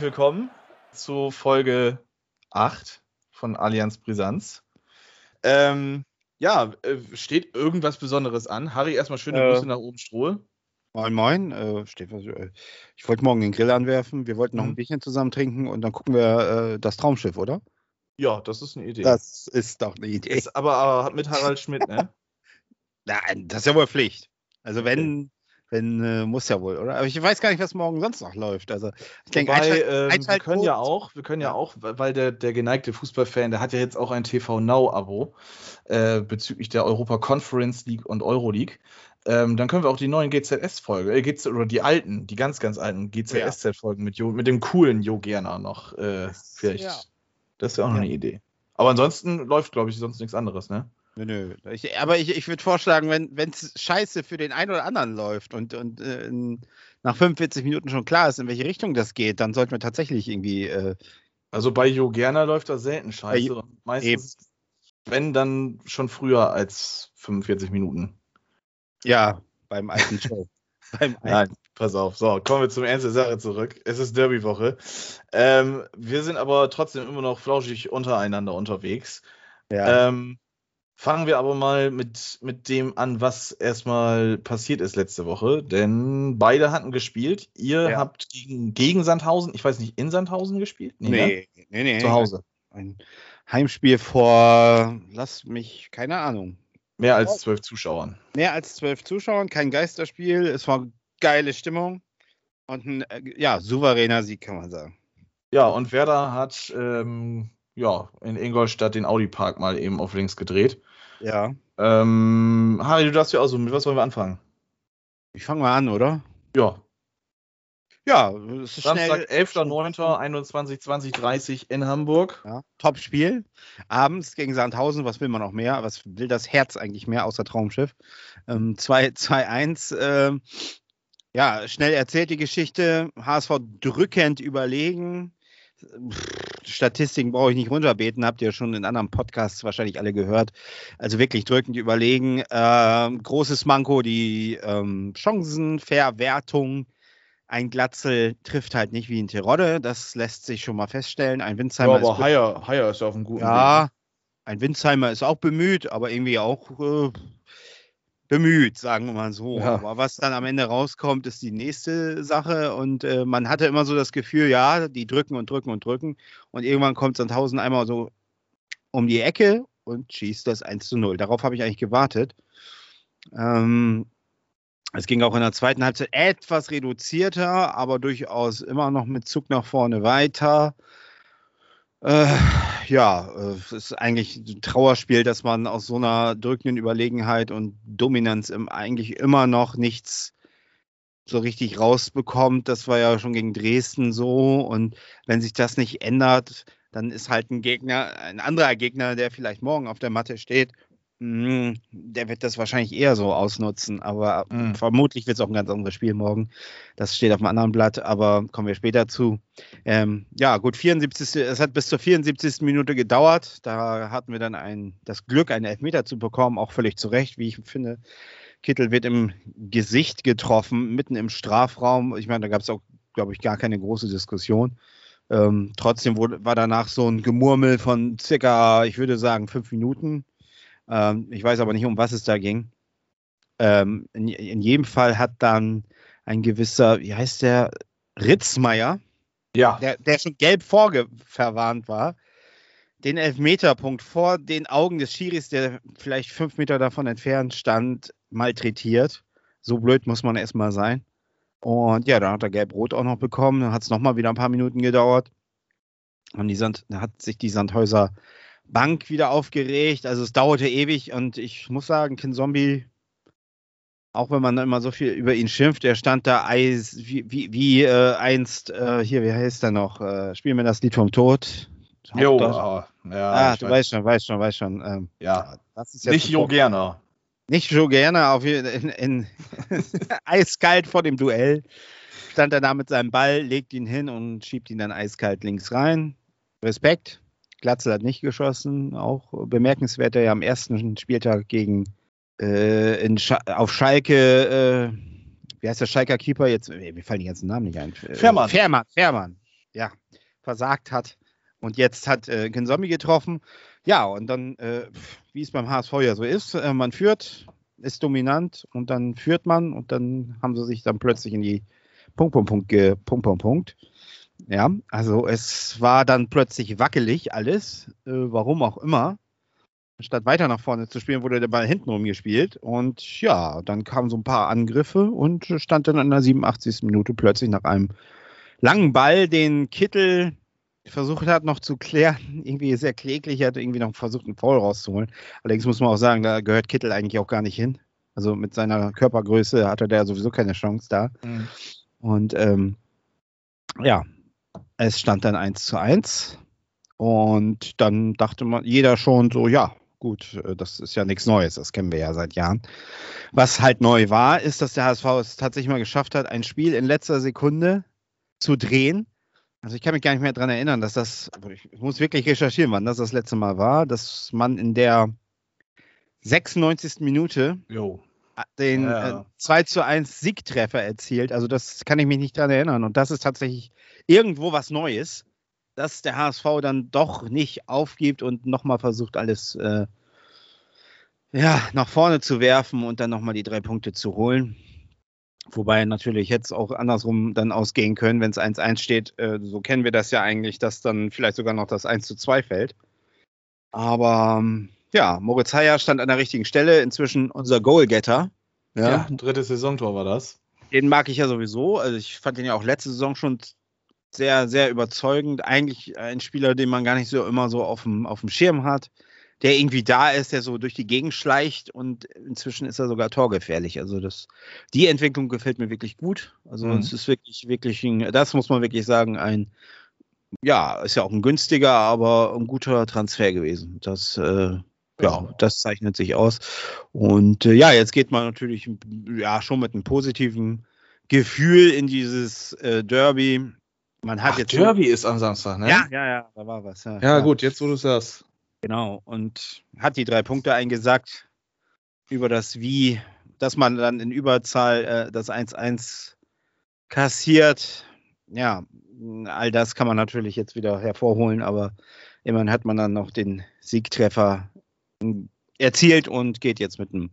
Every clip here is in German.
Herzlich willkommen zu Folge 8 von Allianz Brisanz. Ähm, ja, äh, steht irgendwas Besonderes an? Harry, erstmal schöne Äh. Grüße nach oben Strohl. Moin, moin. Äh, steht was, äh, ich wollte morgen den Grill anwerfen. Wir wollten noch Mhm. ein Bierchen zusammen trinken und dann gucken wir äh, das Traumschiff, oder? Ja, das ist eine Idee. Das ist doch eine Idee. ist aber äh, mit Harald Schmidt, ne? Nein, das ist ja wohl Pflicht. Also wenn, wenn äh, muss ja wohl, oder? Aber ich weiß gar nicht, was morgen sonst noch läuft. Also ich denke, ähm, wir können ja auch, wir können ja auch, weil der, der geneigte Fußballfan, der hat ja jetzt auch ein TV Now-Abo äh, bezüglich der Europa Conference League und Euroleague. Ähm, dann können wir auch die neuen GZS-Folgen, äh, GZ, oder die alten, die ganz, ganz alten GZSZ-Folgen mit, Jo- mit dem coolen Jo Gerner noch äh, vielleicht. ja. Das wäre auch noch Ja. eine Idee. Aber ansonsten läuft, glaube ich, sonst nichts anderes, ne? Nö, nö. Ich, aber ich, ich würde vorschlagen, wenn es scheiße für den einen oder anderen läuft und, und äh, nach 45 Minuten schon klar ist, in welche Richtung das geht, dann sollten wir tatsächlich irgendwie äh, Also bei Jo Gerner läuft das selten scheiße. Jo- meistens, wenn, dann schon früher als 45 Minuten. ja beim alten Show. beim alten Nein, pass auf. So, kommen wir zum Ernst der Sache zurück. Es ist Derby-Woche. Ähm, wir sind aber trotzdem immer noch flauschig untereinander unterwegs. ja. Ähm, fangen wir aber mal mit, mit dem an, was erstmal passiert ist letzte Woche. Denn beide hatten gespielt. Ihr Ja. habt gegen, gegen Sandhausen, ich weiß nicht, in Sandhausen gespielt? ne? Nee, nee, nee. Zu Hause. Ein Heimspiel vor, lass mich, keine Ahnung. Mehr als zwölf Zuschauern. Mehr als zwölf Zuschauern, kein Geisterspiel. Es war geile Stimmung und ein äh, ja, souveräner Sieg, kann man sagen. Ja, und Werder hat ähm, ja, in Ingolstadt den Audi-Park mal eben auf links gedreht. Ja. Ähm, Harry, du darfst ja auch so, mit was wollen wir anfangen? Ich fange mal an, oder? Ja, Ja, es ist Samstag, schnell. 11.09., 21, 20, 30 in Hamburg. Ja, Top-Spiel. Abends gegen Sandhausen, was will man noch mehr? Was will das Herz eigentlich mehr außer Traumschiff? Ähm, 2-1. ähm, ja, schnell erzählt die Geschichte. HSV drückend überlegen. Pff, Statistiken brauche ich nicht runterbeten, habt ihr schon in anderen Podcasts wahrscheinlich alle gehört. Also wirklich drückend überlegen. Ähm, großes Manko, die ähm, Chancenverwertung. Ein Glatzel trifft halt nicht wie ein Terodde, das lässt sich schon mal feststellen. Ein Ja, Winzheimer aber ist Haier, Haier ist ja auf einem guten ja, Weg. ein Winzheimer ist auch bemüht, aber irgendwie auch äh, bemüht, sagen wir mal so. Ja. Aber was dann am Ende rauskommt, ist die nächste Sache. Und äh, man hatte immer so das Gefühl, ja, die drücken und drücken und drücken. Und irgendwann kommt Sandhausen einmal so um die Ecke und schießt das 1 zu 0. Darauf habe ich eigentlich gewartet. Ähm, es ging auch in der zweiten Halbzeit etwas reduzierter, aber durchaus immer noch mit Zug nach vorne weiter. Äh, ja, äh, es ist eigentlich ein Trauerspiel, dass man aus so einer drückenden Überlegenheit und Dominanz im, eigentlich immer noch nichts so richtig rausbekommt. Das war ja schon gegen Dresden so. Und wenn sich das nicht ändert, dann ist halt ein Gegner, ein anderer Gegner, der vielleicht morgen auf der Matte steht, der wird das wahrscheinlich eher so ausnutzen. Aber Mhm. vermutlich wird es auch ein ganz anderes Spiel morgen. Das steht auf einem anderen Blatt, aber kommen wir später zu. Ähm, ja, gut, 74. Es hat bis zur 74. Minute gedauert. Da hatten wir dann ein, das Glück, einen Elfmeter zu bekommen, auch völlig zu Recht, wie ich finde. Kittel wird im Gesicht getroffen, mitten im Strafraum. Ich meine, da gab es auch, glaube ich, gar keine große Diskussion. Ähm, trotzdem wurde, war danach so ein Gemurmel von circa, ich würde sagen, fünf Minuten. Ähm, ich weiß aber nicht, um was es da ging. Ähm, in, in jedem Fall hat dann ein gewisser, wie heißt der, Ritzmeier, Ja, der, der schon gelb vorgeverwarnt war, den Elfmeterpunkt vor den Augen des Schiris, der vielleicht fünf Meter davon entfernt stand, malträtiert. So blöd muss man erstmal sein. Und ja, dann hat er gelb-rot auch noch bekommen. Dann hat es nochmal wieder ein paar Minuten gedauert. Und die Sand, da hat sich die Sandhäuser Bank wieder aufgeregt. Also es dauerte ewig und ich muss sagen, Kin Zombie, auch wenn man immer so viel über ihn schimpft, er stand da Eis, wie, wie, wie äh, einst, äh, hier, wie heißt er noch? Äh, spielen wir das Lied vom Tod? jo, ah, ja, ah, du weiß. weißt schon, weißt schon, weißt schon. Ähm, ja. das ist jetzt Nicht Jo Gerner. Nicht so gerne, auf in, in eiskalt vor dem Duell. stand er da mit seinem Ball, legt ihn hin und schiebt ihn dann eiskalt links rein. Respekt. Glatzel hat nicht geschossen. Auch bemerkenswert, er ja am ersten Spieltag gegen äh, Sch auf Schalke, äh, wie heißt der Schalker Keeper jetzt? Äh, mir fallen die ganzen Namen nicht ein. Äh, Fährmann. Fährmann, Fährmann. Ja, versagt hat. Und jetzt hat äh, Gensomi getroffen. Ja, und dann, äh, wie es beim HSV ja so ist, äh, man führt, ist dominant und dann führt man und dann haben sie sich dann plötzlich in die Punkt, Punkt, Punkt, Punkt, Punkt, Punkt. Ja, also es war dann plötzlich wackelig alles, äh, warum auch immer. Statt weiter nach vorne zu spielen, wurde der Ball hinten rumgespielt. Und ja, dann kamen so ein paar Angriffe und stand dann in der 87. Minute plötzlich nach einem langen Ball, den Kittel versucht hat noch zu klären, irgendwie sehr kläglich, er hat irgendwie noch versucht, einen Foul rauszuholen. Allerdings muss man auch sagen, da gehört Kittel eigentlich auch gar nicht hin. Also mit seiner Körpergröße hatte der sowieso keine Chance da. Mhm. Und ähm, ja, es stand dann 1 zu 1. Und dann dachte man, jeder schon so, ja, gut, äh, das ist ja nichts Neues, das kennen wir ja seit Jahren. Was halt neu war, ist, dass der HSV es tatsächlich mal geschafft hat, ein Spiel in letzter Sekunde zu drehen. Also ich kann mich gar nicht mehr daran erinnern, dass das, ich muss wirklich recherchieren, wann das das letzte Mal war, dass man in der 96. Minute Jo. Den Ja. äh, 2 zu 1 Siegtreffer erzielt. Also das kann ich mich nicht daran erinnern. Und das ist tatsächlich irgendwo was Neues, dass der HSV dann doch nicht aufgibt und nochmal versucht, alles äh, ja, nach vorne zu werfen und dann nochmal die drei Punkte zu holen. Wobei natürlich jetzt auch andersrum dann ausgehen können, wenn es 1-1 steht. Äh, so kennen wir das ja eigentlich, dass dann vielleicht sogar noch das 1 zu 2 fällt. Aber ähm, ja, Moritz Heyer stand an der richtigen Stelle. Inzwischen unser Goalgetter. Ja, ein drittes Saisontor war das. Den mag ich ja sowieso. Also ich fand den ja auch letzte Saison schon sehr, sehr überzeugend. Eigentlich ein Spieler, den man gar nicht so immer so auf dem, auf dem Schirm hat. Der irgendwie da ist, der so durch die Gegend schleicht und inzwischen ist er sogar torgefährlich. Also das, die Entwicklung gefällt mir wirklich gut. Also Mhm. es ist wirklich, wirklich ein, das muss man wirklich sagen, ein, ja, ist ja auch ein günstiger, aber ein guter Transfer gewesen. Das, äh, ja, das zeichnet sich aus. Und äh, ja, jetzt geht man natürlich ja schon mit einem positiven Gefühl in dieses äh, Derby. Man hat Ach, jetzt Derby ist am Samstag, ne? Ja, ja, ja, da war was. Ja, gut, jetzt wo du sagst. Genau. Und hat die drei Punkte eingesackt über das Wie, dass man dann in Überzahl äh, das 1-1 kassiert. Ja, all das kann man natürlich jetzt wieder hervorholen, aber immerhin hat man dann noch den Siegtreffer erzielt und geht jetzt mit einem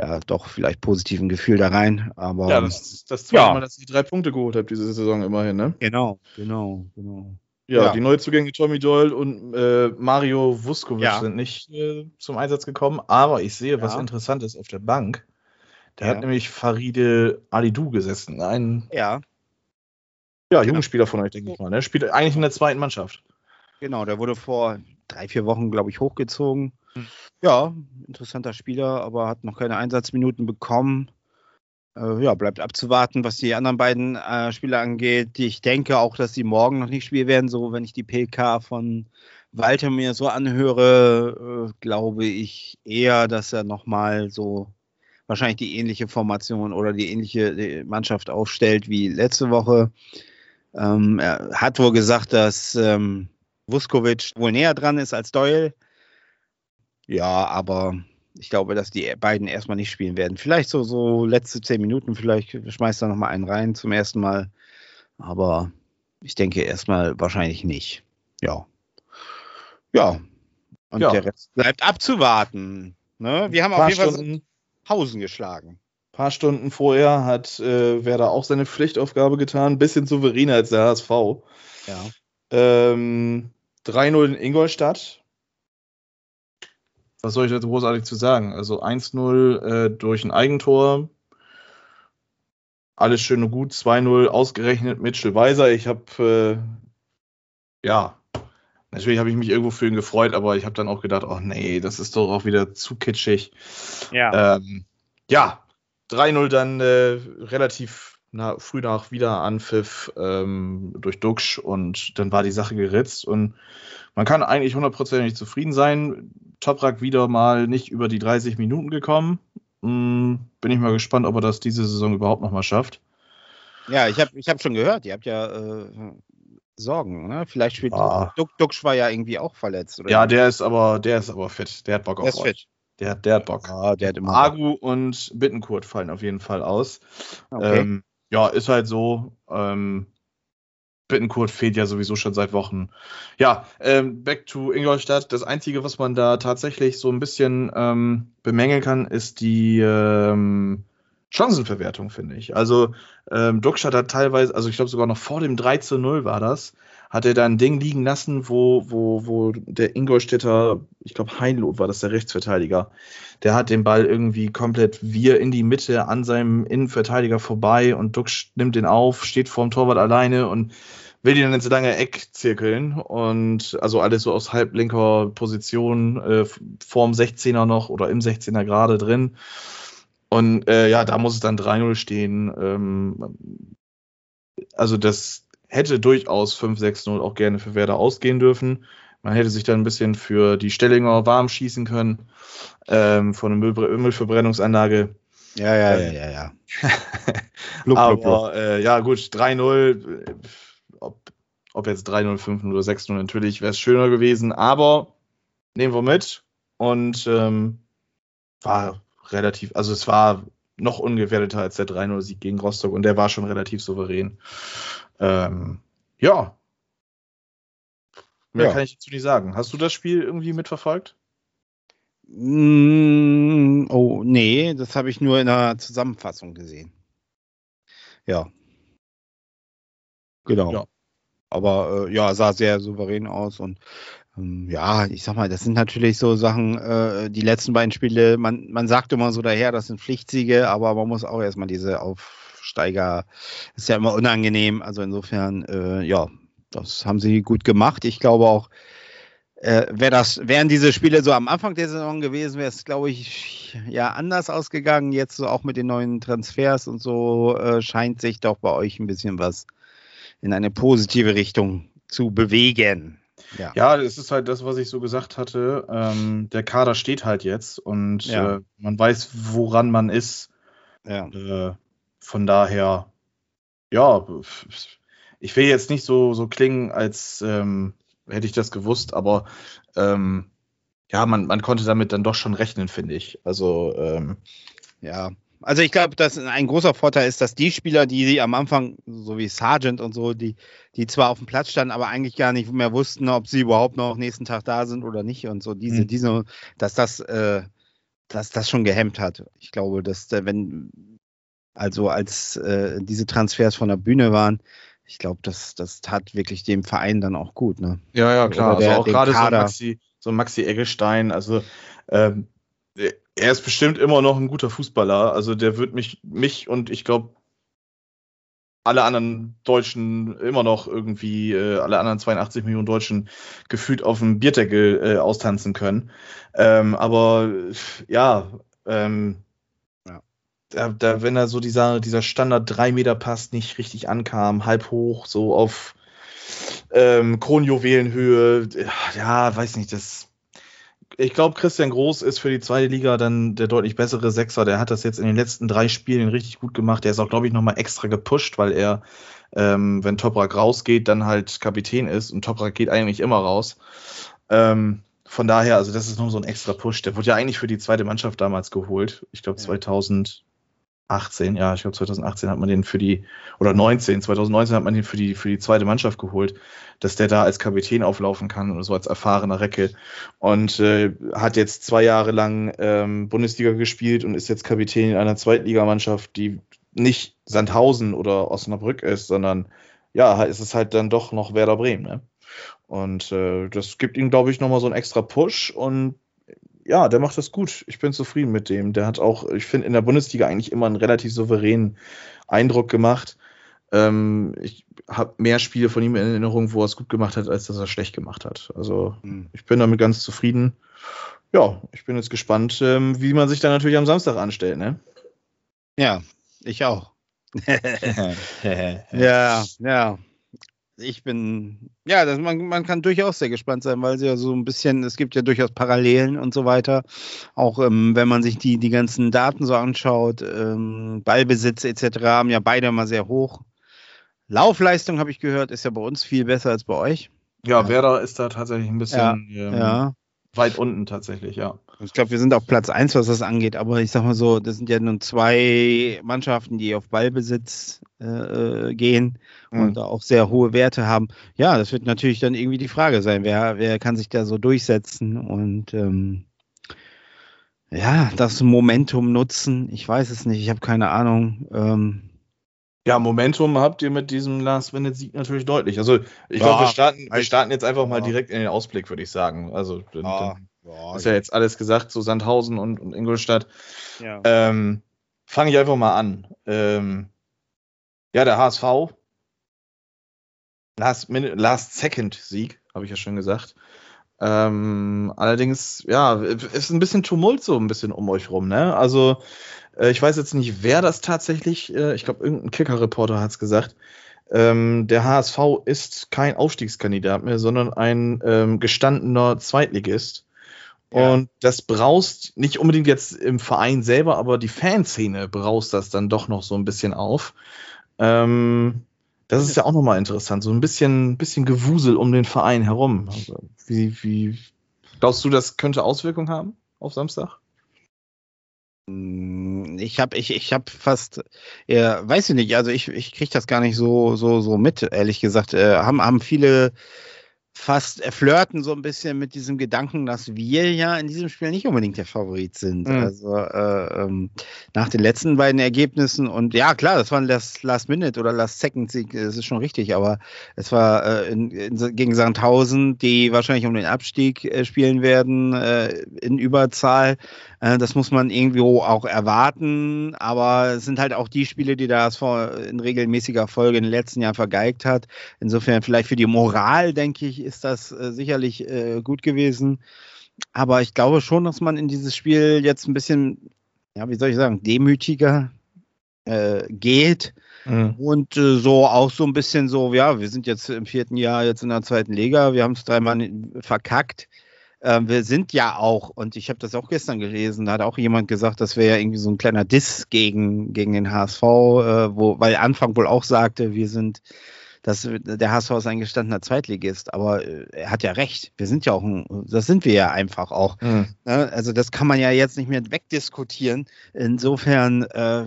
ja, doch vielleicht positiven Gefühl da rein. Aber Ja, das ist das zweite Ja. Mal, dass ich drei Punkte geholt habe diese Saison immerhin, ne? genau, genau, genau. Ja, Ja. die Neuzugänge Tommy Doyle und äh, Mario Vuskovic Ja. sind nicht äh, zum Einsatz gekommen, aber ich sehe, was Ja. interessant ist auf der Bank. Da hat nämlich Faride Alidou gesessen, ein Ja, ja, Genau. Jugendspieler von euch, denke ich mal. Ne? Spielt eigentlich in der zweiten Mannschaft. Genau, der wurde vor drei, vier Wochen, glaube ich, hochgezogen. Hm. Ja, interessanter Spieler, aber hat noch keine Einsatzminuten bekommen. Äh, ja, bleibt abzuwarten, was die anderen beiden äh, Spieler angeht. Ich denke auch, dass die morgen noch nicht spielen werden. So, wenn ich die PK von Walter mir so anhöre, äh, glaube ich eher, dass er nochmal so wahrscheinlich die ähnliche Formation oder die ähnliche äh, Mannschaft aufstellt wie letzte Woche. Ähm, er hat wohl gesagt, dass ähm, Vuskovic wohl näher dran ist als Doyle. Ja, aber ich glaube, dass die beiden erstmal nicht spielen werden. Vielleicht so, so letzte zehn Minuten, vielleicht schmeißt er nochmal einen rein zum ersten Mal. Aber ich denke erstmal wahrscheinlich nicht. Ja. Ja. Und Ja. der Rest bleibt abzuwarten. Ne? Wir haben Ein auf jeden Fall Hausen geschlagen. paar Stunden vorher hat äh, Werder auch seine Pflichtaufgabe getan, ein bisschen souveräner als der HSV. Ja. Ähm, 3-0 in Ingolstadt. Was soll ich dazu großartig zu sagen? Also 1-0 äh, durch ein Eigentor. Alles schön und gut. 2-0 ausgerechnet Mitchell Weiser. Ich habe, äh, ja, natürlich habe ich mich irgendwo für ihn gefreut, aber ich habe dann auch gedacht, oh nee, das ist doch auch wieder zu kitschig. Ja. Ähm, ja, 3-0 dann äh, relativ na, früh nach Wiederanpfiff ähm, durch Duxch und dann war die Sache geritzt und man kann eigentlich hundertprozentig zufrieden sein. Toprak wieder mal nicht über die 30 Minuten gekommen. Hm, bin ich mal gespannt, ob er das diese Saison überhaupt nochmal schafft. Ja, ich habe ich hab schon gehört, ihr habt ja äh, Sorgen, ne? Vielleicht spielt Ah. Duck, Duxch war ja irgendwie auch verletzt. Oder Ja, der ist aber, der ist aber fit. Der hat Bock der ist auf fit. euch. Der, hat- der hat Bock. Ja, der hat immer. Agu und Bittenkurt fallen auf jeden Fall aus. Okay. Ähm, ja, ist halt so. Ähm, Bittenkurt fehlt ja sowieso schon seit Wochen. Ja, ähm, back to Ingolstadt. Das Einzige, was man da tatsächlich so ein bisschen ähm, bemängeln kann, ist die ähm, Chancenverwertung, finde ich. Also ähm, Duxch hat teilweise, also ich glaube sogar noch vor dem 3 zu 0 war das, hat er da ein Ding liegen lassen, wo, wo, wo der Ingolstädter, ich glaube Heinloth war das der Rechtsverteidiger, der hat den Ball irgendwie komplett wir in die Mitte an seinem Innenverteidiger vorbei und Duxch nimmt den auf, steht vorm Torwart alleine und will ihn dann ins lange Eck zirkeln und also alles so aus halblinker Position äh, vorm 16er noch oder im 16er gerade drin. Und äh, ja, da muss es dann 3-0 stehen. Ähm, also das hätte durchaus 5-6-0 auch gerne für Werder ausgehen dürfen. Man hätte sich dann ein bisschen für die Stellinger warm schießen können ähm, von einer Müll Müllverbrennungsanlage. ja, ja, ja, ja, ja. Blub, Aber blub, blub. Äh, ja, gut, 3-0. äh, Ob, ob jetzt 3-0, 5-0 oder 6-0, natürlich wäre es schöner gewesen. Aber nehmen wir mit. Und ähm, war relativ, also es war noch ungefährdeter als der 3-0-Sieg gegen Rostock und der war schon relativ souverän. Ähm, ja. Mehr Ja. kann ich dazu nicht sagen. Hast du das Spiel irgendwie mitverfolgt? Mm, oh, nee, das habe ich nur in der Zusammenfassung gesehen. Ja. Genau. Ja. Aber äh, ja, sah sehr souverän aus und ähm, ja, ich sag mal, das sind natürlich so Sachen, äh, die letzten beiden Spiele, man, man sagt immer so daher, das sind Pflichtsiege, aber man muss auch erstmal diese Aufsteiger, ist ja immer unangenehm. Also insofern, äh, ja, das haben sie gut gemacht. Ich glaube auch, äh, wär das, wären diese Spiele so am Anfang der Saison gewesen, wäre es, glaube ich, ja anders ausgegangen. Jetzt so auch mit den neuen Transfers und so äh, scheint sich doch bei euch ein bisschen was in eine positive Richtung zu bewegen. Ja. Ja, es ist halt das, was ich so gesagt hatte. Ähm, der Kader steht halt jetzt und Ja. äh, man weiß, woran man ist. ja. Äh, von daher, ja, ich will jetzt nicht so, so klingen, als ähm, hätte ich das gewusst, aber ähm, ja, man, man konnte damit dann doch schon rechnen, finde ich. Also, ähm, Ja, also ich glaube, dass ein großer Vorteil ist, dass die Spieler, die sie am Anfang, so wie Sargent und so, die, die zwar auf dem Platz standen, aber eigentlich gar nicht mehr wussten, ob sie überhaupt noch nächsten Tag da sind oder nicht und so, diese, Mhm. diese, dass das, äh, dass das schon gehemmt hat. Ich glaube, dass äh, wenn, also als äh, diese Transfers von der Bühne waren, ich glaube, das, das tat wirklich dem Verein dann auch gut, ne? ja, ja, klar. Oder der- also auch gerade so. Maxi, so Maxi Eggestein, also ähm, er ist bestimmt immer noch ein guter Fußballer. Also der wird mich, mich und ich glaube alle anderen Deutschen immer noch irgendwie, äh, alle anderen 82 Millionen Deutschen gefühlt auf dem Bierdeckel äh, austanzen können. Ähm, aber ja, ähm, Ja. Da, da, wenn da so dieser, dieser Standard 3 Meter Pass nicht richtig ankam, halb hoch, so auf ähm, Kronjuwelenhöhe, ja, weiß nicht, das. Ich glaube, Christian Groß ist für die zweite Liga dann der deutlich bessere Sechser. Der hat das jetzt in den letzten drei Spielen richtig gut gemacht. Der ist auch, glaube ich, nochmal extra gepusht, weil er, ähm, wenn Toprak rausgeht, dann halt Kapitän ist. Und Toprak geht eigentlich immer raus. Ähm, von daher, also das ist noch so ein extra Push. Der wurde ja eigentlich für die zweite Mannschaft damals geholt. Ich glaube Ja. 2018, ja, ich glaube 2018 hat man den für die, oder 19, 2019 hat man den für die, für die zweite Mannschaft geholt, dass der da als Kapitän auflaufen kann oder so als erfahrener Recke. Und äh, hat jetzt zwei Jahre lang ähm, Bundesliga gespielt und ist jetzt Kapitän in einer Zweitligamannschaft, die nicht Sandhausen oder Osnabrück ist, sondern ja, ist es halt dann doch noch Werder Bremen. Ne? Und äh, das gibt ihm, glaube ich, nochmal so einen extra Push und ja, der macht das gut. Ich bin zufrieden mit dem. Der hat auch, ich finde, in der Bundesliga eigentlich immer einen relativ souveränen Eindruck gemacht. Ähm, ich habe mehr Spiele von ihm in Erinnerung, wo er es gut gemacht hat, als dass er schlecht gemacht hat. Also Hm. ich bin damit ganz zufrieden. Ja, ich bin jetzt gespannt, ähm, wie man sich dann natürlich am Samstag anstellt, ne? Ja, ich auch. Ja, ja. Ich bin, ja, das, man, man kann durchaus sehr gespannt sein, weil sie ja so ein bisschen, es gibt ja durchaus Parallelen und so weiter. Auch ähm, wenn man sich die, die ganzen Daten so anschaut, ähm, Ballbesitz etc. haben ja beide immer sehr hoch. Laufleistung, habe ich gehört, ist ja bei uns viel besser als bei euch. Ja, Werder ist da tatsächlich ein bisschen Ja, ähm, Ja. weit unten tatsächlich, ja. Ich glaube, wir sind auf Platz 1, was das angeht, aber ich sag mal so, das sind ja nun zwei Mannschaften, die auf Ballbesitz äh, äh, gehen und Mhm. auch sehr hohe Werte haben. Ja, das wird natürlich dann irgendwie die Frage sein, wer, wer kann sich da so durchsetzen und ähm, ja, das Momentum nutzen. Ich weiß es nicht, ich habe keine Ahnung. Ähm, Ja, Momentum habt ihr mit diesem Last-Minute-Sieg natürlich deutlich. Also ich Ja, glaube, wir starten, wir starten jetzt einfach mal ja. direkt in den Ausblick, würde ich sagen. Also dann, dann ja, ist ja jetzt alles gesagt, so Sandhausen und, und Ingolstadt. ja. Ähm, Fange ich einfach mal an. Ähm, ja, der HSV. Last, Minute, Last Second Sieg, habe ich ja schon gesagt. Ähm, allerdings, ja, ist ein bisschen Tumult so ein bisschen um euch rum, ne? Also, äh, ich weiß jetzt nicht, wer das tatsächlich, äh, ich glaube, irgendein Kicker-Reporter hat es gesagt. Ähm, der HSV ist kein Aufstiegskandidat mehr, sondern ein ähm, gestandener Zweitligist. Ja. Und das braust nicht unbedingt jetzt im Verein selber, aber die Fanszene braust das dann doch noch so ein bisschen auf. Ähm, das ist ja auch nochmal interessant, so ein bisschen, bisschen Gewusel um den Verein herum. Also, wie, wie glaubst du, das könnte Auswirkungen haben auf Samstag? Mm, Ich habe ich, ich hab fast, ja, weiß ich nicht, also ich, ich kriege das gar nicht so, so, so mit, ehrlich gesagt. Äh, haben, haben viele fast flirten so ein bisschen mit diesem Gedanken, dass wir ja in diesem Spiel nicht unbedingt der Favorit sind. Mhm. Also äh, ähm, nach den letzten beiden Ergebnissen und ja klar, das war ein Last, Last Minute oder Last Second Sieg, das ist schon richtig, aber es war äh, in, in, gegen Sandhausen, die wahrscheinlich um den Abstieg äh, spielen werden, äh, in Überzahl. Äh, das muss man irgendwo auch erwarten, aber es sind halt auch die Spiele, die der HSV in regelmäßiger Folge in den letzten Jahren vergeigt hat. Insofern vielleicht für die Moral, denke ich, ist das äh, sicherlich äh, gut gewesen. Aber ich glaube schon, dass man in dieses Spiel jetzt ein bisschen, ja, wie soll ich sagen, demütiger geht und äh, so auch so ein bisschen so, ja, wir sind jetzt im vierten Jahr jetzt in der zweiten Liga, wir haben es dreimal verkackt. Ähm, wir sind ja auch, und ich habe das auch gestern gelesen, da hat auch jemand gesagt, das wäre ja irgendwie so ein kleiner Diss gegen, gegen den HSV, äh, wo, weil Anfang wohl auch sagte, wir sind, dass der HSV ist ein gestandener Zweitligist, aber äh, er hat ja recht, wir sind ja auch, ein, das sind wir ja einfach auch. Mhm. Ne? Also das kann man ja jetzt nicht mehr wegdiskutieren. Insofern, äh,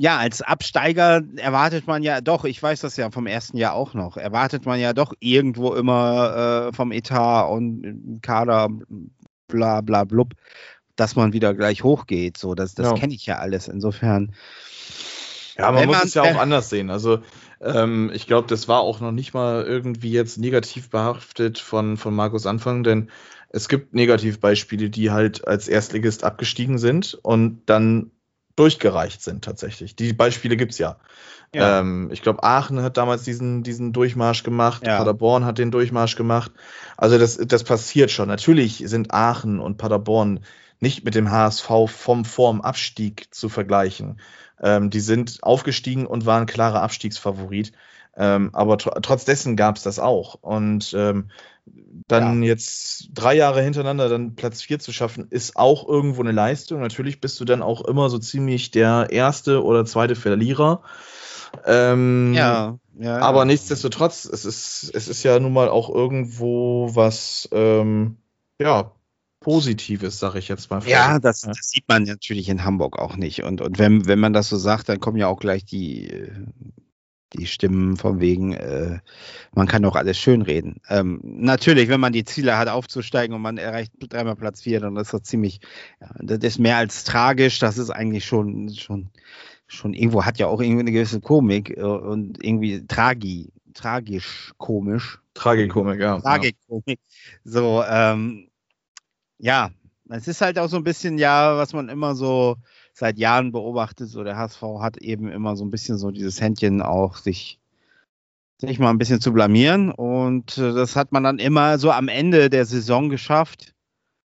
ja, als Absteiger erwartet man ja doch, ich weiß das ja vom ersten Jahr auch noch, erwartet man ja doch irgendwo immer äh, vom Etat und Kader, bla bla blub, dass man wieder gleich hochgeht. So, das, das Ja. kenne ich ja alles. Insofern. Ja, man Wenn muss man- es ja auch äh, anders sehen. Also ähm, ich glaube, das war auch noch nicht mal irgendwie jetzt negativ behaftet von, von Markus Anfang, denn es gibt Negativbeispiele, die halt als Erstligist abgestiegen sind und dann durchgereicht sind tatsächlich. Die Beispiele gibt's ja. Ja. Ähm, ich glaube, Aachen hat damals diesen, diesen Durchmarsch gemacht, Ja. Paderborn hat den Durchmarsch gemacht. Also das, das passiert schon. Natürlich sind Aachen und Paderborn nicht mit dem HSV vom vorm Abstieg zu vergleichen. Ähm, die sind aufgestiegen und waren klarer Abstiegsfavorit. Ähm, aber tr trotz dessen gab es das auch. Und ähm, dann jetzt drei Jahre hintereinander dann Platz vier zu schaffen, ist auch irgendwo eine Leistung. Natürlich bist du dann auch immer so ziemlich der erste oder zweite Verlierer. Ähm, ja, ja. aber ja. nichtsdestotrotz, es ist, es ist ja nun mal auch irgendwo was, ähm, ja, Positives, sag ich jetzt mal. Ja, das, Ja. das sieht man natürlich in Hamburg auch nicht. Und, und wenn, wenn man das so sagt, dann kommen ja auch gleich die, die Stimmen von wegen, äh, man kann doch alles schönreden. Ähm, natürlich, wenn man die Ziele hat, aufzusteigen und man erreicht dreimal Platz vier, dann ist das ziemlich, ja, das ist mehr als tragisch. Das ist eigentlich schon, schon, schon irgendwo hat ja auch irgendwie eine gewisse Komik äh, und irgendwie tragi, tragisch komisch. Tragikomik, ja. Tragikomik. So, ähm, ja, es ist halt auch so ein bisschen, ja, was man immer so seit Jahren beobachtet. So, der HSV hat eben immer so ein bisschen so dieses Händchen auch, sich, sich mal ein bisschen zu blamieren. Und äh, das hat man dann immer so am Ende der Saison geschafft.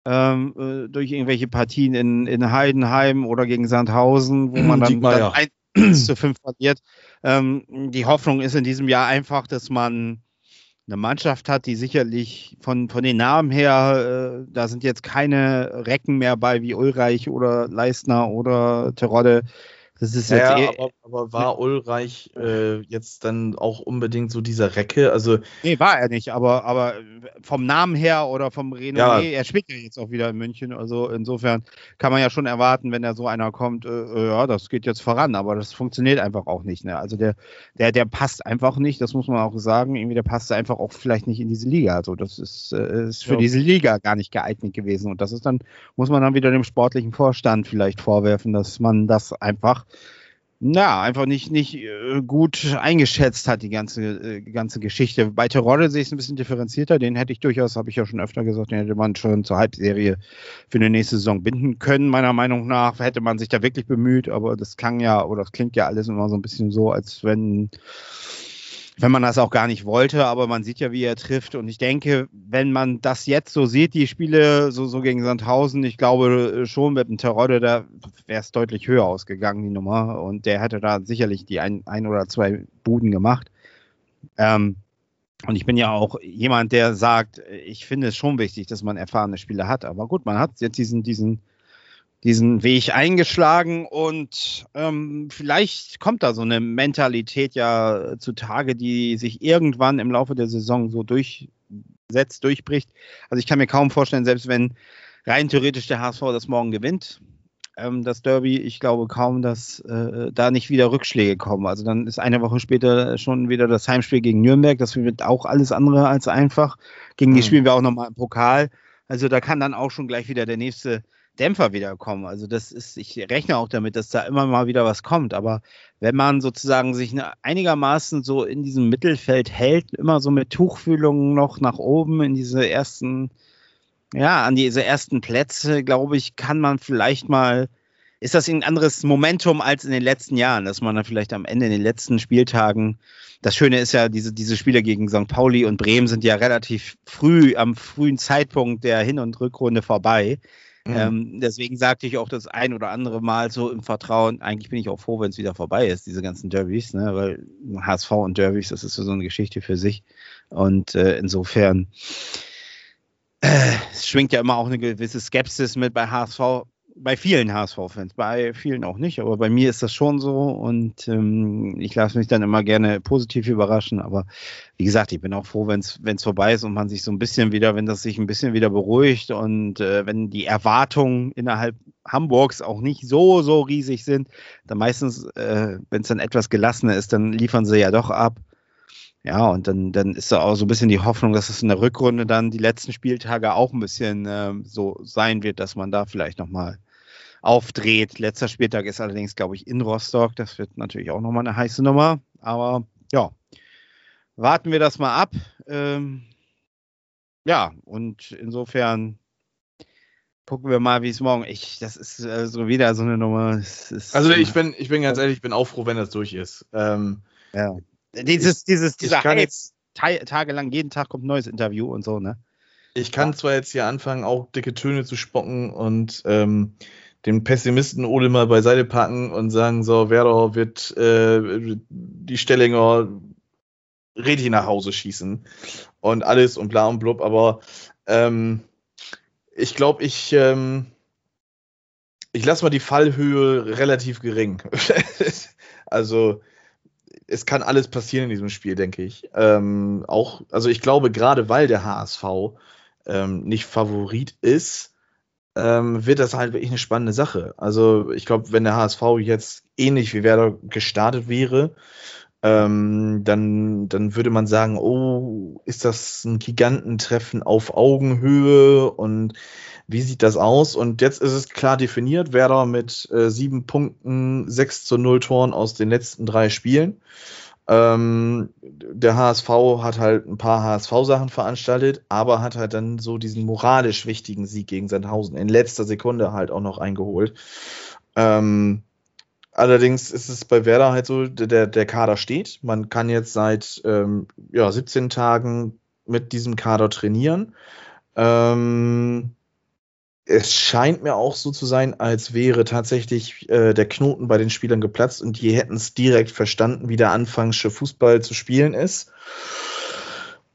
Ähm, äh, durch irgendwelche Partien in, in Heidenheim oder gegen Sandhausen, wo man dann, dann ja. 1 zu 5 verliert. Ähm, die Hoffnung ist in diesem Jahr einfach, dass man eine Mannschaft hat, die sicherlich von, von den Namen her, äh, da sind jetzt keine Recken mehr bei wie Ulreich oder Leistner oder Terodde, Das ist jetzt ja, eh, aber, aber war Ulreich äh, jetzt dann auch unbedingt so dieser Recke? Also, Nee, war er nicht, aber, aber vom Namen her oder vom Renommee, Ja. er spielt ja jetzt auch wieder in München. Also insofern kann man ja schon erwarten, wenn da so einer kommt, äh, äh, ja, das geht jetzt voran, aber das funktioniert einfach auch nicht. Ne? Also der, der, der passt einfach nicht, das muss man auch sagen. Irgendwie, der passt einfach auch vielleicht nicht in diese Liga. Also das ist, äh, ist für Ja. diese Liga gar nicht geeignet gewesen. Und das ist dann, muss man dann wieder dem sportlichen Vorstand vielleicht vorwerfen, dass man das einfach na, einfach nicht, nicht äh, gut eingeschätzt hat, die ganze, äh, ganze Geschichte. Bei Terodde sehe ich es ein bisschen differenzierter. Den hätte ich durchaus, habe ich ja schon öfter gesagt, den hätte man schon zur Halbserie für eine nächste Saison binden können, meiner Meinung nach. Hätte man sich da wirklich bemüht, aber das klang ja, oder das klingt ja alles immer so ein bisschen so, als wenn, wenn man das auch gar nicht wollte, aber man sieht ja, wie er trifft. Und ich denke, wenn man das jetzt so sieht, die Spiele so, so gegen Sandhausen, ich glaube schon mit dem Terodde, da wäre es deutlich höher ausgegangen, die Nummer. Und der hätte da sicherlich die ein, ein oder zwei Buden gemacht. Ähm, und ich bin ja auch jemand, der sagt, ich finde es schon wichtig, dass man erfahrene Spieler hat. Aber gut, man hat jetzt diesen, diesen, diesen Weg eingeschlagen und ähm, vielleicht kommt da so eine Mentalität ja zutage, die sich irgendwann im Laufe der Saison so durchsetzt, durchbricht. Also ich kann mir kaum vorstellen, selbst wenn rein theoretisch der HSV das morgen gewinnt, ähm, das Derby, ich glaube kaum, dass äh, da nicht wieder Rückschläge kommen. Also dann ist eine Woche später schon wieder das Heimspiel gegen Nürnberg. Das wird auch alles andere als einfach. Gegen die Mhm. spielen wir auch nochmal im Pokal. Also da kann dann auch schon gleich wieder der nächste Dämpfer wiederkommen. Also das ist, ich rechne auch damit, dass da immer mal wieder was kommt. Aber wenn man sozusagen sich ne- einigermaßen so in diesem Mittelfeld hält, immer so mit Tuchfühlungen noch nach oben in diese ersten, ja, an diese ersten Plätze, glaube ich, kann man vielleicht mal, ist das ein anderes Momentum als in den letzten Jahren, dass man dann vielleicht am Ende in den letzten Spieltagen, das Schöne ist ja, diese, diese Spiele gegen St. Pauli und Bremen sind ja relativ früh, am frühen Zeitpunkt der Hin- und Rückrunde vorbei. Mhm. Ähm, deswegen sagte ich auch das ein oder andere Mal so im Vertrauen, eigentlich bin ich auch froh, wenn es wieder vorbei ist, diese ganzen Derbys, ne? weil HSV und Derbys, das ist so eine Geschichte für sich. Und äh, insofern äh, es schwingt ja immer auch eine gewisse Skepsis mit bei HSV, bei vielen HSV-Fans, bei vielen auch nicht, aber bei mir ist das schon so und ähm, ich lasse mich dann immer gerne positiv überraschen, aber wie gesagt, ich bin auch froh, wenn es vorbei ist und man sich so ein bisschen wieder, wenn das sich ein bisschen wieder beruhigt und äh, wenn die Erwartungen innerhalb Hamburgs auch nicht so, so riesig sind, dann meistens, äh, wenn es dann etwas gelassener ist, dann liefern sie ja doch ab. Ja, und dann, dann ist da auch so ein bisschen die Hoffnung, dass es in der Rückrunde dann die letzten Spieltage auch ein bisschen ähm, so sein wird, dass man da vielleicht nochmal aufdreht. Letzter Spieltag ist allerdings, glaube ich, in Rostock. Das wird natürlich auch nochmal eine heiße Nummer. Aber ja, warten wir das mal ab. Ähm, ja, und insofern gucken wir mal, wie es morgen. Ich, das ist äh, so wieder so eine Nummer. Ist, Also ich bin, ich bin ganz ehrlich, ich bin auch froh, wenn das durch ist. Ähm, ja. Dieses, dieses, dieser kann Hype, jetzt- ta- tagelang, jeden Tag kommt ein neues Interview und so, ne? ich kann zwar jetzt hier anfangen, auch dicke Töne zu spocken und ähm, den Pessimisten Ole mal beiseite packen und sagen, so, Werder wird äh, die Stellinger richtig nach Hause schießen und alles und bla und blub, aber ähm, ich glaube, ich, ähm, ich lasse mal die Fallhöhe relativ gering. also es kann alles passieren in diesem Spiel, denke ich. Ähm, auch, also ich glaube, gerade weil der HSV ähm, nicht Favorit ist, ähm, wird das halt wirklich eine spannende Sache. Also ich glaube, wenn der HSV jetzt ähnlich wie Werder gestartet wäre, ähm, dann, dann würde man sagen, oh, ist das ein Gigantentreffen auf Augenhöhe und wie sieht das aus? Und jetzt ist es klar definiert, Werder mit äh, sieben Punkten, 6 zu 0 Toren aus den letzten drei Spielen. Ähm, der HSV hat halt ein paar HSV-Sachen veranstaltet, aber hat halt dann so diesen moralisch wichtigen Sieg gegen Sandhausen in letzter Sekunde halt auch noch eingeholt. Ähm, allerdings ist es bei Werder halt so, der, der Kader steht. Man kann jetzt seit ähm, ja, 17 Tagen mit diesem Kader trainieren. Ähm, es scheint mir auch so zu sein, als wäre tatsächlich äh, der Knoten bei den Spielern geplatzt und die hätten es direkt verstanden, wie der anfangsche Fußball zu spielen ist.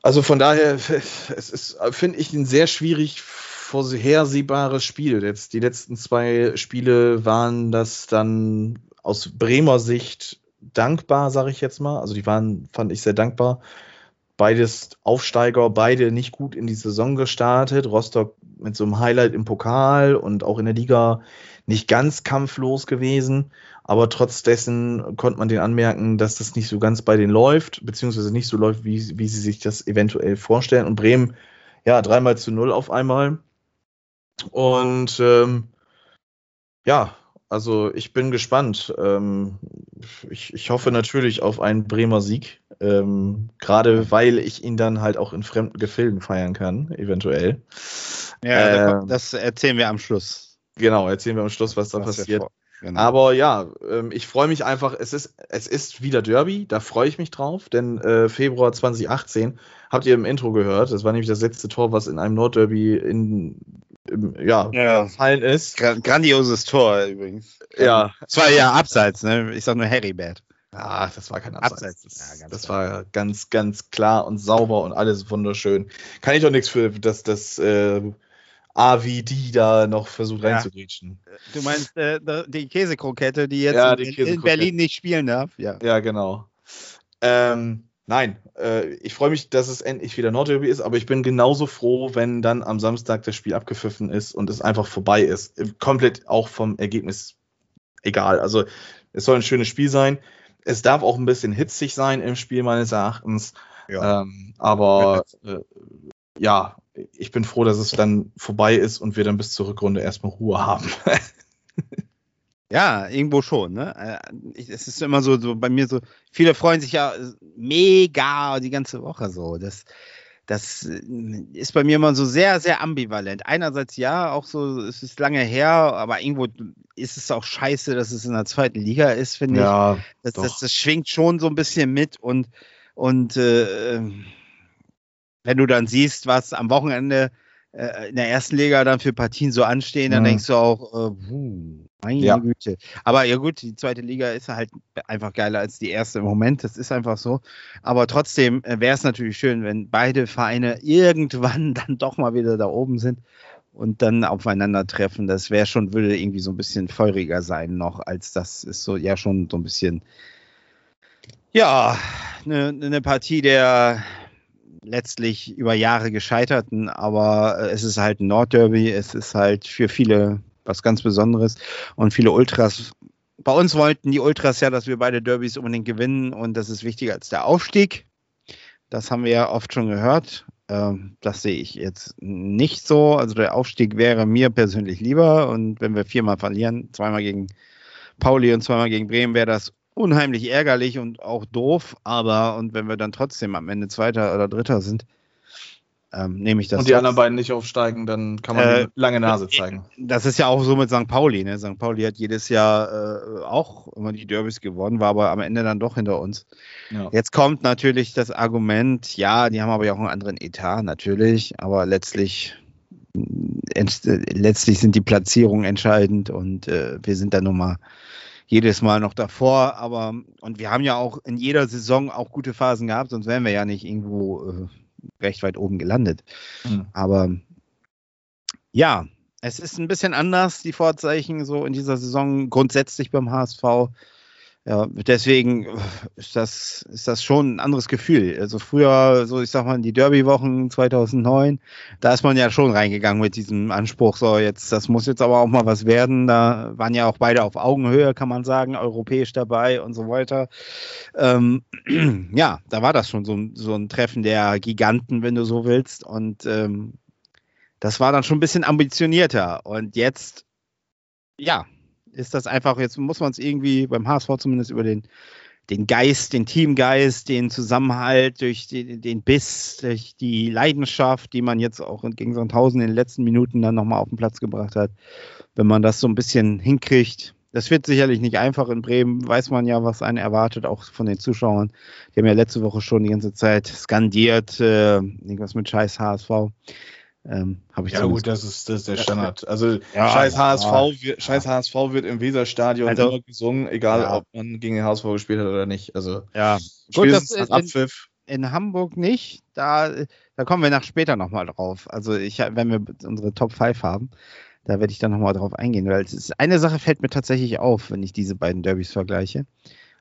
Also von daher, es ist, finde ich, ein sehr schwierig vorhersehbares Spiel. Jetzt die letzten zwei Spiele waren das dann aus Bremer Sicht dankbar, sage ich jetzt mal. Also die waren, fand ich sehr dankbar. Beides Aufsteiger, beide nicht gut in die Saison gestartet. Rostock mit so einem Highlight im Pokal und auch in der Liga nicht ganz kampflos gewesen. Aber trotz dessen konnte man den anmerken, dass das nicht so ganz bei denen läuft, beziehungsweise nicht so läuft, wie, wie sie sich das eventuell vorstellen. Und Bremen, ja, dreimal zu null auf einmal. Und ähm, ja, also ich bin gespannt. Ähm, ich, ich hoffe natürlich auf einen Bremer Sieg, ähm, gerade weil ich ihn dann halt auch in fremden Gefilden feiern kann, eventuell. Ja, ähm, das erzählen wir am Schluss. Genau, erzählen wir am Schluss, was da was passiert. Genau. Aber ja, ähm, ich freue mich einfach. Es ist, es ist wieder Derby, da freue ich mich drauf, denn äh, Februar 2018 habt ihr im Intro gehört. Das war nämlich das letzte Tor, was in einem Nordderby in ja, ja, fallen ist. Grandioses Tor übrigens. Ja. Es war ja abseits, ne? Ich sag nur Harrybad. Ah, das war kein Abseits. Abseits. Das, ja, das war ganz, ganz klar und sauber und alles wunderschön. Kann ich doch nichts für, dass das äh, AVD da noch versucht ja. reinzugrätschen. Du meinst äh, die Käsekrokette, die jetzt ja, die in, in, Berlin nicht spielen darf? Ja, ja genau. Ähm, nein, äh, ich freue mich, dass es endlich wieder Nordderby ist, aber ich bin genauso froh, wenn dann am Samstag das Spiel abgepfiffen ist und es einfach vorbei ist. Komplett auch vom Ergebnis egal. Also es soll ein schönes Spiel sein. Es darf auch ein bisschen hitzig sein im Spiel meines Erachtens. Ja. Ähm, aber äh, ja, ich bin froh, dass es dann vorbei ist und wir dann bis zur Rückrunde erstmal Ruhe haben. ja, irgendwo schon. Ne? Äh, es ist immer so, so bei mir so, viele freuen sich ja mega die ganze Woche so. Das, das ist bei mir immer so sehr, sehr ambivalent. Einerseits ja, auch so, es ist lange her, aber irgendwo ist es auch scheiße, dass es in der zweiten Liga ist, finde ja, ich. Das, das, das, schwingt schon so ein bisschen mit und, und äh, wenn du dann siehst, was am Wochenende äh, in der ersten Liga dann für Partien so anstehen, dann mhm. denkst du auch, äh, puh, meine ja. Güte. Aber ja gut, die zweite Liga ist halt einfach geiler als die erste im Moment. Das ist einfach so. Aber trotzdem äh, wäre es natürlich schön, wenn beide Vereine irgendwann dann doch mal wieder da oben sind und dann aufeinandertreffen. Das wäre schon, würde irgendwie so ein bisschen feuriger sein noch, als das ist so ja schon so ein bisschen ja, eine, eine Partie der letztlich über Jahre gescheiterten, aber äh, es ist halt ein Nordderby, es ist halt für viele was ganz Besonderes und viele Ultras. Bei uns wollten die Ultras ja, dass wir beide Derbys unbedingt gewinnen und das ist wichtiger als der Aufstieg. Das haben wir ja oft schon gehört. Ähm, das sehe ich jetzt nicht so. Also der Aufstieg wäre mir persönlich lieber und wenn wir viermal verlieren, zweimal gegen Pauli und zweimal gegen Bremen, wäre das unheimlich ärgerlich und auch doof, aber und wenn wir dann trotzdem am Ende Zweiter oder Dritter sind, ähm, nehme ich das. Und die anderen beiden nicht aufsteigen, dann kann man äh, lange Nase zeigen. Das ist ja auch so mit St. Pauli. Ne? St. Pauli hat jedes Jahr äh, auch immer die Derbys gewonnen, war aber am Ende dann doch hinter uns. Ja. Jetzt kommt natürlich das Argument, ja, die haben aber ja auch einen anderen Etat, natürlich, aber letztlich letztlich sind die Platzierungen entscheidend und äh, wir sind da nun mal jedes Mal noch davor. Aber und wir haben ja auch in jeder Saison auch gute Phasen gehabt, sonst wären wir ja nicht irgendwo äh, recht weit oben gelandet. Mhm. Aber ja, es ist ein bisschen anders, die Vorzeichen so in dieser Saison grundsätzlich beim HSV. Ja, deswegen ist das, ist das schon ein anderes Gefühl. Also früher, so ich sag mal, die Derby-Wochen 2009, da ist man ja schon reingegangen mit diesem Anspruch, so jetzt, das muss jetzt aber auch mal was werden. Da waren ja auch beide auf Augenhöhe, kann man sagen, europäisch dabei und so weiter. Ähm, ja, da war das schon so, so ein Treffen der Giganten, wenn du so willst. Und ähm, das war dann schon ein bisschen ambitionierter. Und jetzt, ja, ist das einfach, jetzt muss man es irgendwie beim HSV zumindest über den, den Geist, den Teamgeist, den Zusammenhalt, durch den, den Biss, durch die Leidenschaft, die man jetzt auch gegen Sandhausen in den letzten Minuten dann nochmal auf den Platz gebracht hat. Wenn man das so ein bisschen hinkriegt, das wird sicherlich nicht einfach. In Bremen weiß man ja, was einen erwartet, auch von den Zuschauern. Die haben ja letzte Woche schon die ganze Zeit skandiert, äh, irgendwas mit Scheiß HSV. Ähm, ich ja gut, das ist, das ist der Standard. Also ja, scheiß, HSV, ja. Wird, scheiß HSV wird im Weserstadion also, immer gesungen, egal ja. ob man gegen den HSV gespielt hat oder nicht. Also ja, gut, das ist Abpfiff. In, in, Hamburg nicht. Da, da kommen wir nach später nochmal drauf. Also ich, wenn wir unsere Top 5 haben. Da werde ich dann nochmal drauf eingehen, weil es ist, eine Sache fällt mir tatsächlich auf, wenn ich diese beiden Derbys vergleiche.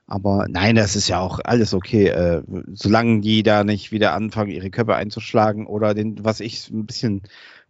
Aber nein, das ist ja auch alles okay, äh, solange die da nicht wieder anfangen, ihre Köpfe einzuschlagen oder den, was ich ein bisschen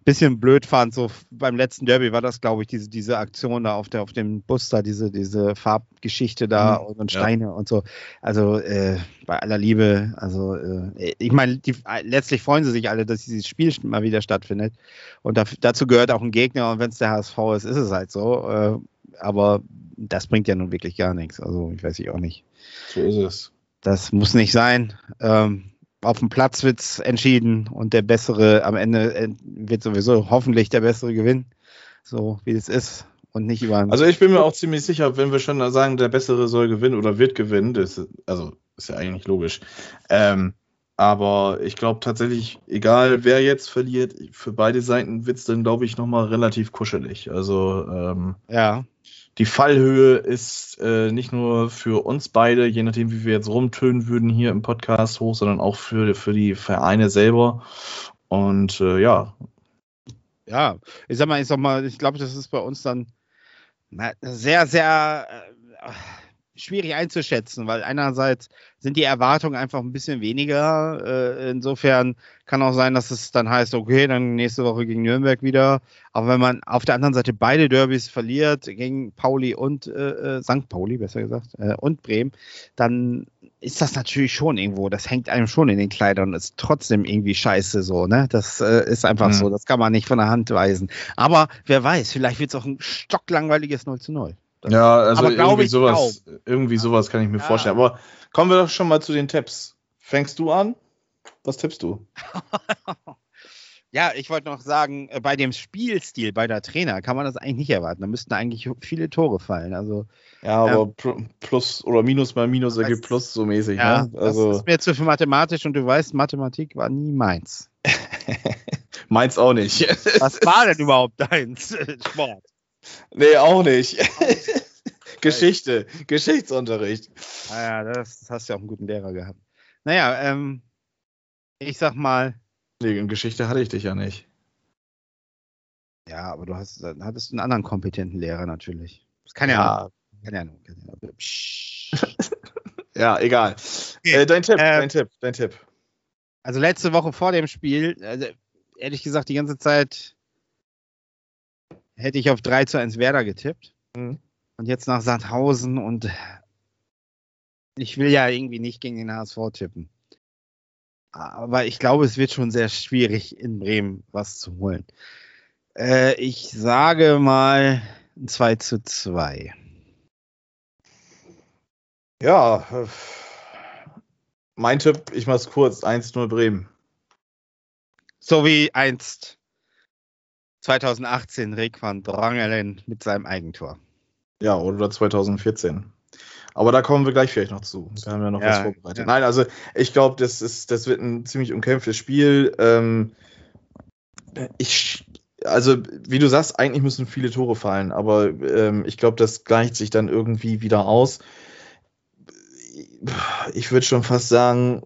bisschen blöd fand, so beim letzten Derby war das, glaube ich, diese, diese Aktion da auf, der, auf dem Bus da, diese, diese Farbgeschichte da mhm, und Steine ja. und so. Also äh, bei aller Liebe, also äh, ich meine, letztlich freuen sie sich alle, dass dieses Spiel mal wieder stattfindet. Und da, dazu gehört auch ein Gegner und wenn es der HSV ist, ist es halt so. Aber das bringt ja nun wirklich gar nichts. Also ich weiß ich auch nicht. So ist es. Das muss nicht sein. Ähm, auf dem Platz wird es entschieden und der bessere am Ende äh, wird sowieso hoffentlich der bessere gewinnen, so wie es ist und nicht über. Also ich bin mir auch ziemlich sicher, wenn wir schon sagen, der bessere soll gewinnen oder wird gewinnen, das ist, also ist ja eigentlich logisch. Ähm, aber ich glaube tatsächlich, egal wer jetzt verliert, für beide Seiten wird es dann, glaube ich, nochmal relativ kuschelig. Also ähm, ja die Fallhöhe ist äh, nicht nur für uns beide, je nachdem, wie wir jetzt rumtönen würden hier im Podcast hoch, sondern auch für, für die Vereine selber. Und äh, ja. Ja, ich sag mal, ich sag mal, ich glaube, das ist bei uns dann sehr, sehr äh, schwierig einzuschätzen, weil einerseits sind die Erwartungen einfach ein bisschen weniger. Äh, insofern kann auch sein, dass es dann heißt, okay, dann nächste Woche gegen Nürnberg wieder. Aber wenn man auf der anderen Seite beide Derbys verliert, gegen Pauli und äh, äh St. Pauli, besser gesagt, äh, und Bremen, dann ist das natürlich schon irgendwo, das hängt einem schon in den Kleidern, ist trotzdem irgendwie scheiße so, ne? Das äh, ist einfach mhm. so, das kann man nicht von der Hand weisen. Aber wer weiß, vielleicht wird es auch ein stocklangweiliges 0 zu 0. Ja, also irgendwie sowas, irgendwie sowas kann ich mir ja. vorstellen. Aber kommen wir doch schon mal zu den Tipps. Fängst du an? Was tippst du? ja, ich wollte noch sagen, äh, bei dem Spielstil, bei der Trainer, kann man das eigentlich nicht erwarten. Da müssten eigentlich viele Tore fallen. Also, ja, aber ähm, Plus oder Minus mal Minus ergibt Plus so mäßig. Ja, ne? also, das ist mir zu viel mathematisch und du weißt, Mathematik war nie meins. meins auch nicht. Was war denn überhaupt deins? Sport. Nee, auch nicht. Geschichte, Geschichtsunterricht. Ah ja, das hast du ja auch einen guten Lehrer gehabt. Naja, ähm, ich sag mal. Nee, in Geschichte hatte ich dich ja nicht. Ja, aber du hast, hattest einen anderen kompetenten Lehrer natürlich. Das kann ja. ja kann ja, kann ja, ja egal. Äh, dein Tipp, äh, dein Tipp, dein Tipp. Also letzte Woche vor dem Spiel, also ehrlich gesagt, die ganze Zeit hätte ich auf 3 zu 1 Werder getippt. Mhm. Und jetzt nach Sandhausen und ich will ja irgendwie nicht gegen den HSV tippen. Aber ich glaube, es wird schon sehr schwierig, in Bremen was zu holen. Äh, ich sage mal 2 zu 2. Ja, äh, mein Tipp, ich mach's kurz, 1-0 Bremen. So wie einst 2018 Rekwan Drangelen mit seinem Eigentor. Ja, oder 2014. Aber da kommen wir gleich vielleicht noch zu. Wir haben ja noch ja, was vorbereitet. Ja. Nein, also ich glaube, das, das wird ein ziemlich umkämpftes Spiel. Ähm, ich, also wie du sagst, eigentlich müssen viele Tore fallen, aber ähm, ich glaube, das gleicht sich dann irgendwie wieder aus. Ich würde schon fast sagen,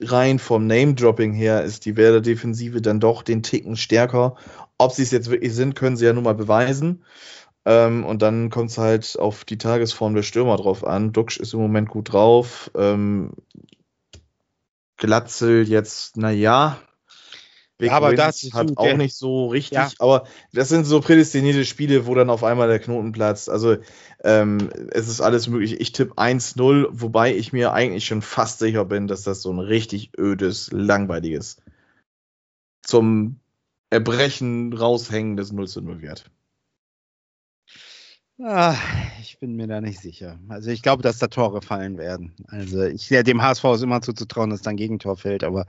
rein vom Name-Dropping her ist die Werder-Defensive dann doch den Ticken stärker ob sie es jetzt wirklich sind, können sie ja nun mal beweisen. Ähm, und dann kommt es halt auf die Tagesform der Stürmer drauf an. Duxch ist im Moment gut drauf. Ähm, Glatzel jetzt, naja. Big ja, aber das hat auch nicht so richtig, ja. aber das sind so prädestinierte Spiele, wo dann auf einmal der Knoten platzt. Also ähm, es ist alles möglich. Ich tippe 1-0, wobei ich mir eigentlich schon fast sicher bin, dass das so ein richtig ödes, langweiliges zum Erbrechen raushängen des 0 zu 0 Wert? Ah, ich bin mir da nicht sicher. Also ich glaube, dass da Tore fallen werden. Also ich ja, dem HSV ist immer zuzutrauen, dass da ein Gegentor fällt, aber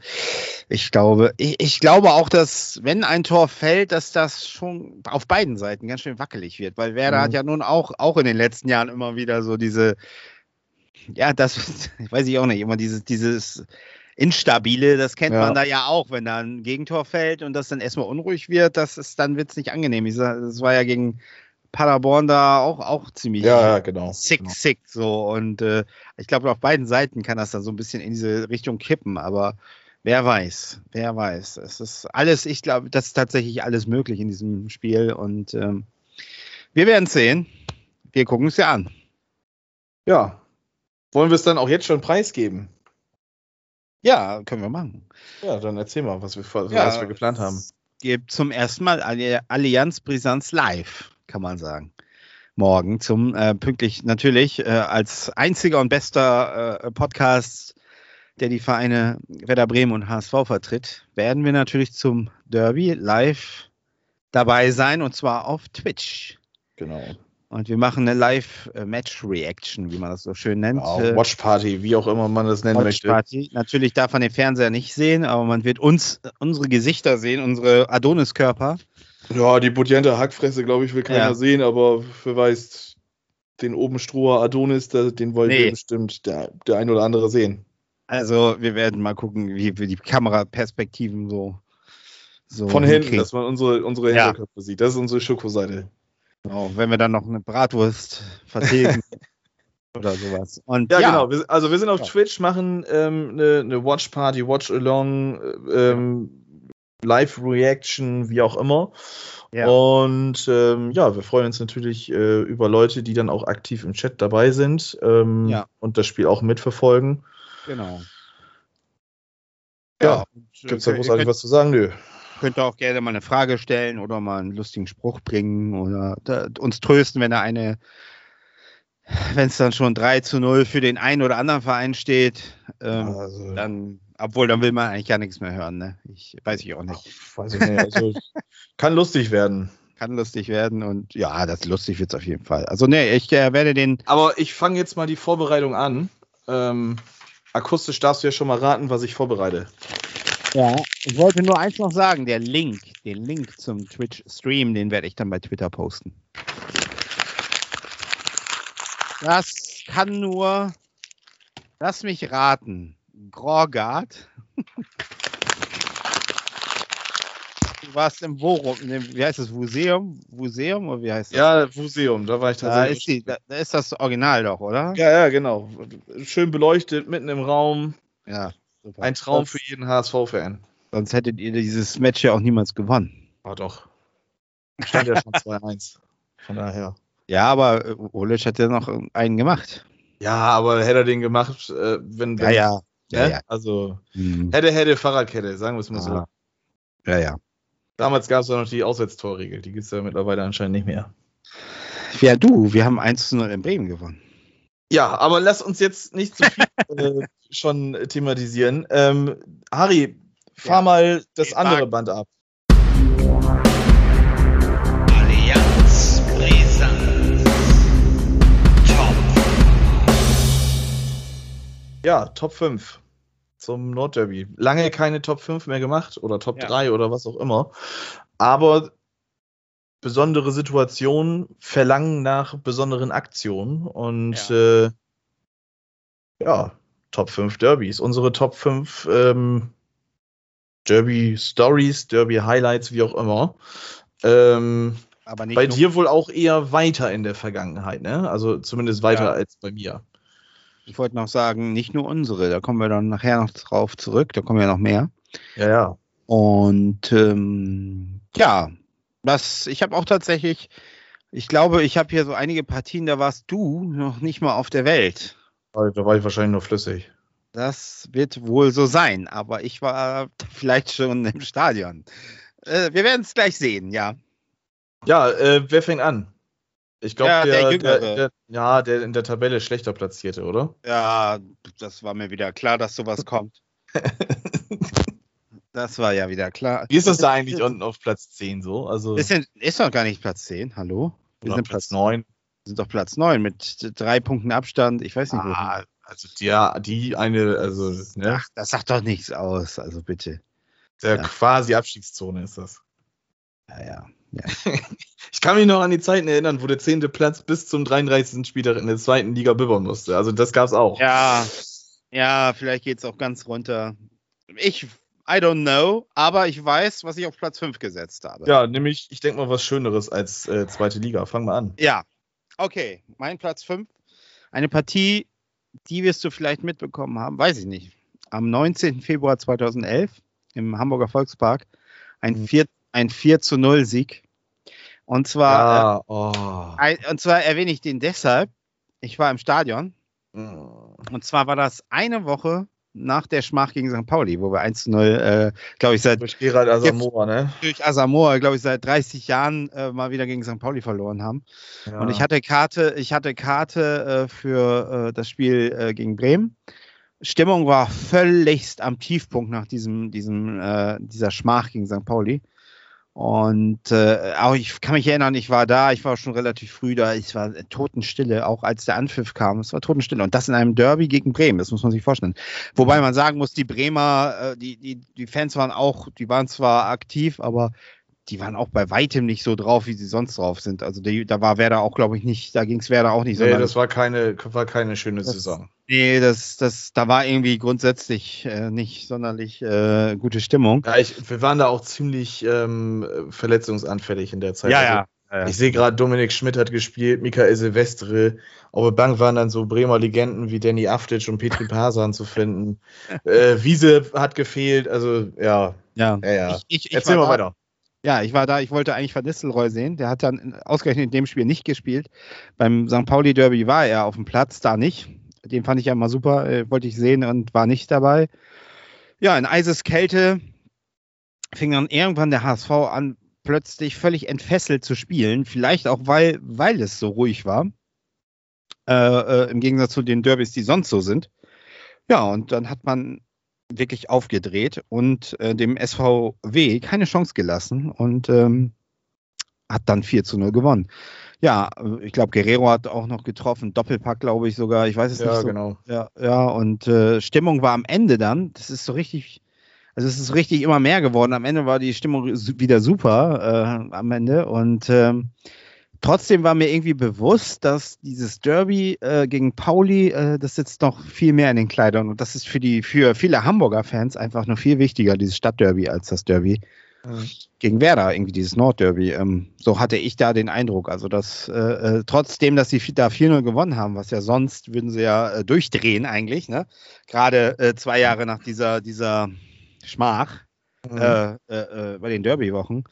ich glaube, ich, ich, glaube auch, dass wenn ein Tor fällt, dass das schon auf beiden Seiten ganz schön wackelig wird, weil Werder mhm. hat ja nun auch, auch in den letzten Jahren immer wieder so diese, ja, das weiß ich auch nicht, immer dieses, dieses Instabile, das kennt ja. man da ja auch, wenn da ein Gegentor fällt und das dann erstmal unruhig wird, das ist, dann wird es nicht angenehm. Das war ja gegen Paderborn da auch, auch ziemlich ja, genau, sick, genau. sick so. Und äh, ich glaube, auf beiden Seiten kann das dann so ein bisschen in diese Richtung kippen, aber Wer weiß, wer weiß. Es ist alles, ich glaube, das ist tatsächlich alles möglich in diesem Spiel und ähm, wir werden es sehen. Wir gucken es ja an. Ja. Wollen wir es dann auch jetzt schon preisgeben? Ja, können wir machen. Ja, dann erzähl mal, was wir, was Ja, wir geplant haben. Es gibt zum ersten Mal Alli- Allianz Brisanz live, kann man sagen. Morgen zum äh, pünktlich natürlich äh, als einziger und bester äh, Podcast, der die Vereine Werder Bremen und HSV vertritt, werden wir natürlich zum Derby live dabei sein und zwar auf Twitch. Genau. Und wir machen eine Live-Match-Reaction, wie man das so schön nennt. Ja, Äh, Watch Party, wie auch immer man das nennen möchte. Watchparty. Natürlich darf man den Fernseher nicht sehen, aber man wird uns, unsere Gesichter sehen, unsere Adoniskörper. Ja, die Bodiente Hackfresse, glaube ich, will keiner Ja. sehen, aber wer weiß, den oben Stroher Adonis, den wollen Nee. wir bestimmt der, der ein oder andere sehen. Also wir werden mal gucken, wie wir die Kameraperspektiven so, so Von hinten, hinkriegen. dass man unsere, unsere Ja. Hinterköpfe sieht. Das ist unsere Schokoseite. Genau, wenn wir dann noch eine Bratwurst vertilgen oder sowas. Und Ja, ja, genau. Wir, also wir sind auf Ja. Twitch, machen ähm, eine, eine Watch Party, Watch Along, ähm, Live Reaction, wie auch immer. Ja. Und ähm, ja, wir freuen uns natürlich äh, über Leute, die dann auch aktiv im Chat dabei sind ähm, Ja. und das Spiel auch mitverfolgen. genau. Ja, und, Gibt es äh, da großartig könnt, was zu sagen? Nö. Könnt ihr auch gerne mal eine Frage stellen oder mal einen lustigen Spruch bringen oder da, uns trösten, wenn da eine, wenn es dann schon 3 zu 0 für den einen oder anderen Verein steht. Ähm, also, dann, obwohl, dann will man eigentlich gar nichts mehr hören, ne? Ich weiß ich auch ach, nicht. weiß ich nicht. Also, kann lustig werden. Kann lustig werden und ja, das lustig wird es auf jeden Fall. Also, ne, ich äh, werde den. Aber ich fange jetzt mal die Vorbereitung an. Ähm, akustisch darfst du ja schon mal raten, was ich vorbereite. Ja, ich wollte nur eins noch sagen: der Link, den Link zum Twitch-Stream, den werde ich dann bei Twitter posten. Das kann nur. Lass mich raten. Grogard. Du warst im Worum, wie heißt das, Museum? Museum oder wie heißt das? Ja, Museum, da war ich da tatsächlich. ist, die, da, da ist das Original doch, oder? Ja, ja, genau. Schön beleuchtet, mitten im Raum. Ja. Super. Ein Traum sonst, für jeden HSV-Fan. Sonst hättet ihr dieses Match ja auch niemals gewonnen. War doch. Stand ja schon 2-1. Von daher. Ja, aber äh, Olic hat ja noch einen gemacht. Ja, aber hätte er den gemacht, äh, wenn. wenn Ja, ja. ne? ja. Also, Hm. hätte, hätte, Fahrradkette, sagen wir es mal so. Ah. Ja, ja. Damals gab es ja noch die Auswärtstorregel. Die gibt es ja mittlerweile anscheinend nicht mehr. Ja, du, wir haben 1 zu 0 in Bremen gewonnen. Ja, aber lass uns jetzt nicht zu viel äh, schon thematisieren. Ähm, Harry, fahr Ja. mal das Ich andere sag- Band ab. Allianz Brisant. Top. Ja, Top 5 zum Nordderby. Lange keine Top 5 mehr gemacht oder Top Ja. 3 oder was auch immer. Aber besondere Situationen verlangen nach besonderen Aktionen und ja, äh, ja Top 5 Derbys. Unsere Top 5 ähm, Derby Stories, Derby Highlights, wie auch immer. Ähm, Aber nicht bei dir wohl auch eher weiter in der Vergangenheit, ne? Also zumindest weiter Ja. als bei mir. Ich wollte noch sagen, nicht nur unsere, da kommen wir dann nachher noch drauf zurück, da kommen ja noch mehr. Ja, ja. Und ähm, ja, das, ich habe auch tatsächlich, ich glaube, ich habe hier so einige Partien, da warst du noch nicht mal auf der Welt. Da war ich wahrscheinlich nur flüssig. Das wird wohl so sein, aber ich war vielleicht schon im Stadion. Äh, wir werden es gleich sehen, ja. Ja, äh, wer fängt an? Ich glaube, Ja, der, der der, der, ja, der in der Tabelle schlechter platzierte, oder? Ja, das war mir wieder klar, dass sowas kommt. Das war ja wieder klar. Wie ist das da eigentlich unten auf Platz 10 so? Also Ist, denn, ist doch gar nicht Platz 10, hallo? Wir sind Platz Platz, 9. sind doch Platz 9 mit drei Punkten Abstand. Ich weiß nicht, wo. Ah, also die, die eine, also ne, Ach, das sagt doch nichts aus, also bitte. der ja. quasi Abstiegszone ist das. Ja, ja. Ich kann mich noch an die Zeiten erinnern, wo der 10. Platz bis zum 33. Spieltag in der zweiten Liga bibbern musste. Also das gab's auch. Ja, ja, vielleicht geht es auch ganz runter. Ich, I don't know, aber ich weiß, was ich auf Platz 5 gesetzt habe. Ja, nämlich, ich denke mal, was Schöneres als äh, zweite Liga. Fang mal an. Ja, okay. Mein Platz 5. Eine Partie, die wirst du vielleicht mitbekommen haben, weiß ich nicht. am 19. Februar 2011 im Hamburger Volkspark ein Mhm. 4, ein 4 zu 0 Sieg. Und zwar, Ja, oh. äh, ein, und zwar erwähne ich den deshalb, ich war im Stadion Mm. und zwar war das eine Woche nach der Schmach gegen St. Pauli, wo wir 1 zu 0, äh, glaube ich, seit Durch Gerald Asamoah, ne? durch Asamoah, glaube ich, seit 30 Jahren äh, mal wieder gegen St. Pauli verloren haben. Ja. Und ich hatte Karte, ich hatte Karte äh, für äh, das Spiel äh, gegen Bremen. Stimmung war völligst am Tiefpunkt nach diesem, diesem, äh, dieser Schmach gegen St. Pauli. Und äh, auch ich kann mich erinnern, ich war da, ich war schon relativ früh da, es war Totenstille, auch als der Anpfiff kam, es war Totenstille. Und das in einem Derby gegen Bremen, das muss man sich vorstellen. Wobei man sagen muss, die Bremer, äh, die, die, die Fans waren auch, die waren zwar aktiv, aber die waren auch bei weitem nicht so drauf, wie sie sonst drauf sind. Also die, da war Werder auch, glaube ich, nicht, da ging es Werder auch nicht so. Nee, das war keine, war keine schöne Das- Saison. Nee, das, das, da war irgendwie grundsätzlich äh, nicht sonderlich äh, gute Stimmung. Ja, ich, wir waren da auch ziemlich ähm, verletzungsanfällig in der Zeit. Also, Ich sehe gerade, Dominik Schmidt hat gespielt, Michael Silvestre. Auf der Bank waren dann so Bremer Legenden wie Danny Aftic und Petri Pasan zu finden. äh, Wiese hat gefehlt. Also, ja, ja. ja, ja. Ich, ich, Erzähl mal da, weiter. Ja, ich war da, ich wollte eigentlich Van Nistelrooy sehen. Der hat dann ausgerechnet in dem Spiel nicht gespielt. Beim St. Pauli Derby war er auf dem Platz, da nicht. Den fand ich ja immer super, äh, wollte ich sehen und war nicht dabei. Ja, in Eiseskälte fing dann irgendwann der HSV an, plötzlich völlig entfesselt zu spielen. Vielleicht auch, weil, weil es so ruhig war. Äh, äh, Im Gegensatz zu den Derbys, die sonst so sind. Ja, und dann hat man wirklich aufgedreht und äh, dem SVW keine Chance gelassen und ähm, hat dann 4 zu 0 gewonnen. Ja, äh, ich glaube, Guerrero hat auch noch getroffen, Doppelpack, glaube ich sogar, ich weiß es Ja, nicht so. genau. Ja, ja, und äh, Stimmung war am Ende dann, das ist so richtig, also es ist richtig immer mehr geworden. Am Ende war die Stimmung wieder super äh, am Ende und ähm, trotzdem war mir irgendwie bewusst, dass dieses Derby äh, gegen Pauli, äh, das sitzt noch viel mehr in den Kleidern und das ist für die für viele Hamburger Fans einfach noch viel wichtiger, dieses Stadtderby als das Derby gegen Werder, irgendwie dieses Nordderby. Ähm, so hatte ich da den Eindruck. Also, dass äh, äh, trotzdem, dass sie da 4-0 gewonnen haben, was ja sonst würden sie ja äh, durchdrehen eigentlich, ne? Gerade äh, zwei Jahre nach dieser, dieser Schmach Mhm. bei den Derby-Wochen,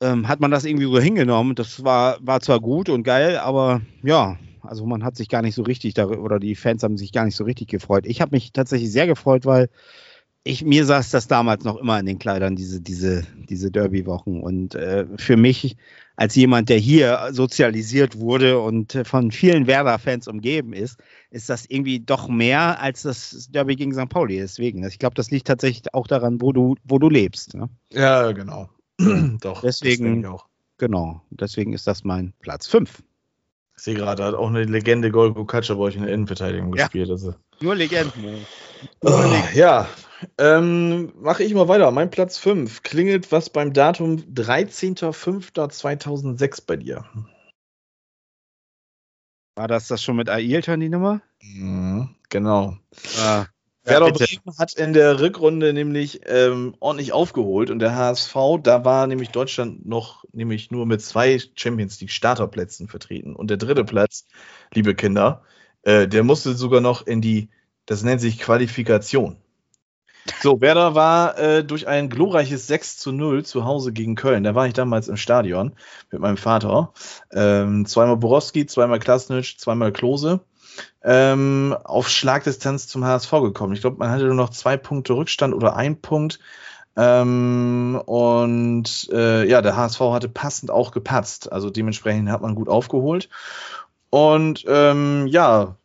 ähm, hat man das irgendwie so hingenommen. Das war, war zwar gut und geil, aber ja, also man hat sich gar nicht so richtig darüber, oder die Fans haben sich gar nicht so richtig gefreut. Ich habe mich tatsächlich sehr gefreut, weil ich, mir saß das damals noch immer in den Kleidern, diese, diese, diese Derby-Wochen. Und äh, für mich, als jemand, der hier sozialisiert wurde und äh, von vielen Werder-Fans umgeben ist, ist das irgendwie doch mehr als das Derby gegen St. Pauli. Deswegen, ich glaube, das liegt tatsächlich auch daran, wo du, wo du lebst. Ne? Ja, genau. Doch. das Deswegen- auch. Genau, deswegen ist das mein Platz 5. Ich sehe gerade, da hat auch eine Legende Golgo Katscher bei euch in der Innenverteidigung Ja. gespielt. Also. Nur Legenden. Oh, ja, ähm, mache ich mal weiter. Mein Platz 5 klingelt was beim Datum 13.05.2006 bei dir. War das das schon mit Ailton, die Nummer? Mhm, genau. Ja, Werder. Bremen hat in der Rückrunde nämlich ähm, ordentlich aufgeholt und der HSV, da war nämlich Deutschland noch nämlich nur mit zwei Champions League Starterplätzen vertreten. Und der dritte Platz, liebe Kinder, äh, der musste sogar noch in die, das nennt sich Qualifikation. So, Werder war äh, durch ein glorreiches 6 zu 0 zu Hause gegen Köln. Da war ich damals im Stadion mit meinem Vater. Ähm, zweimal Borowski, zweimal Klasnitsch, zweimal Klose ähm, auf Schlagdistanz zum HSV gekommen. Ich glaube, man hatte nur noch zwei Punkte Rückstand oder ein Punkt. Ähm, und äh, ja, der HSV hatte passend auch gepatzt. Also dementsprechend hat man gut aufgeholt. Und ähm, ja,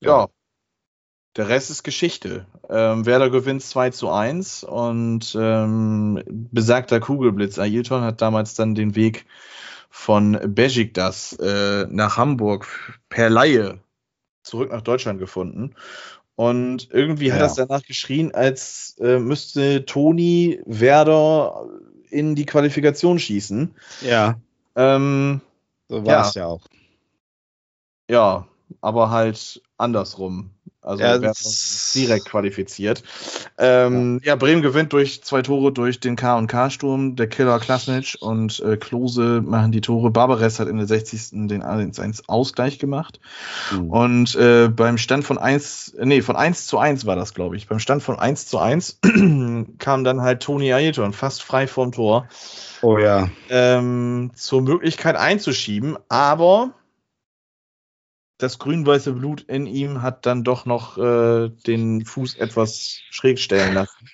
ja, der Rest ist Geschichte. Ähm, Werder gewinnt 2 zu 1 und ähm, besagter Kugelblitz Ailton hat damals dann den Weg von Besiktas äh, nach Hamburg per Laie zurück nach Deutschland gefunden. Und irgendwie hat Ja. das danach geschrien, als äh, müsste Toni Werder in die Qualifikation schießen. Ja, Ähm, so war Ja. es ja auch. ja, aber halt andersrum. Also Ja, direkt qualifiziert. Ähm, ja. Bremen gewinnt durch zwei Tore durch den K&K-Sturm, der Killer Klasnic und äh, Klose machen die Tore. Barbares hat in der 60. den 1-1 Ausgleich gemacht. Mhm. Und äh, beim Stand von 1, nee, von 1 zu 1 war das, glaube ich. Beim Stand von 1 zu 1 kam dann halt Toni Ailton fast frei vorm Tor Oh ja. ähm, zur Möglichkeit einzuschieben, aber das grün-weiße Blut in ihm hat dann doch noch äh, den Fuß etwas schräg stellen lassen.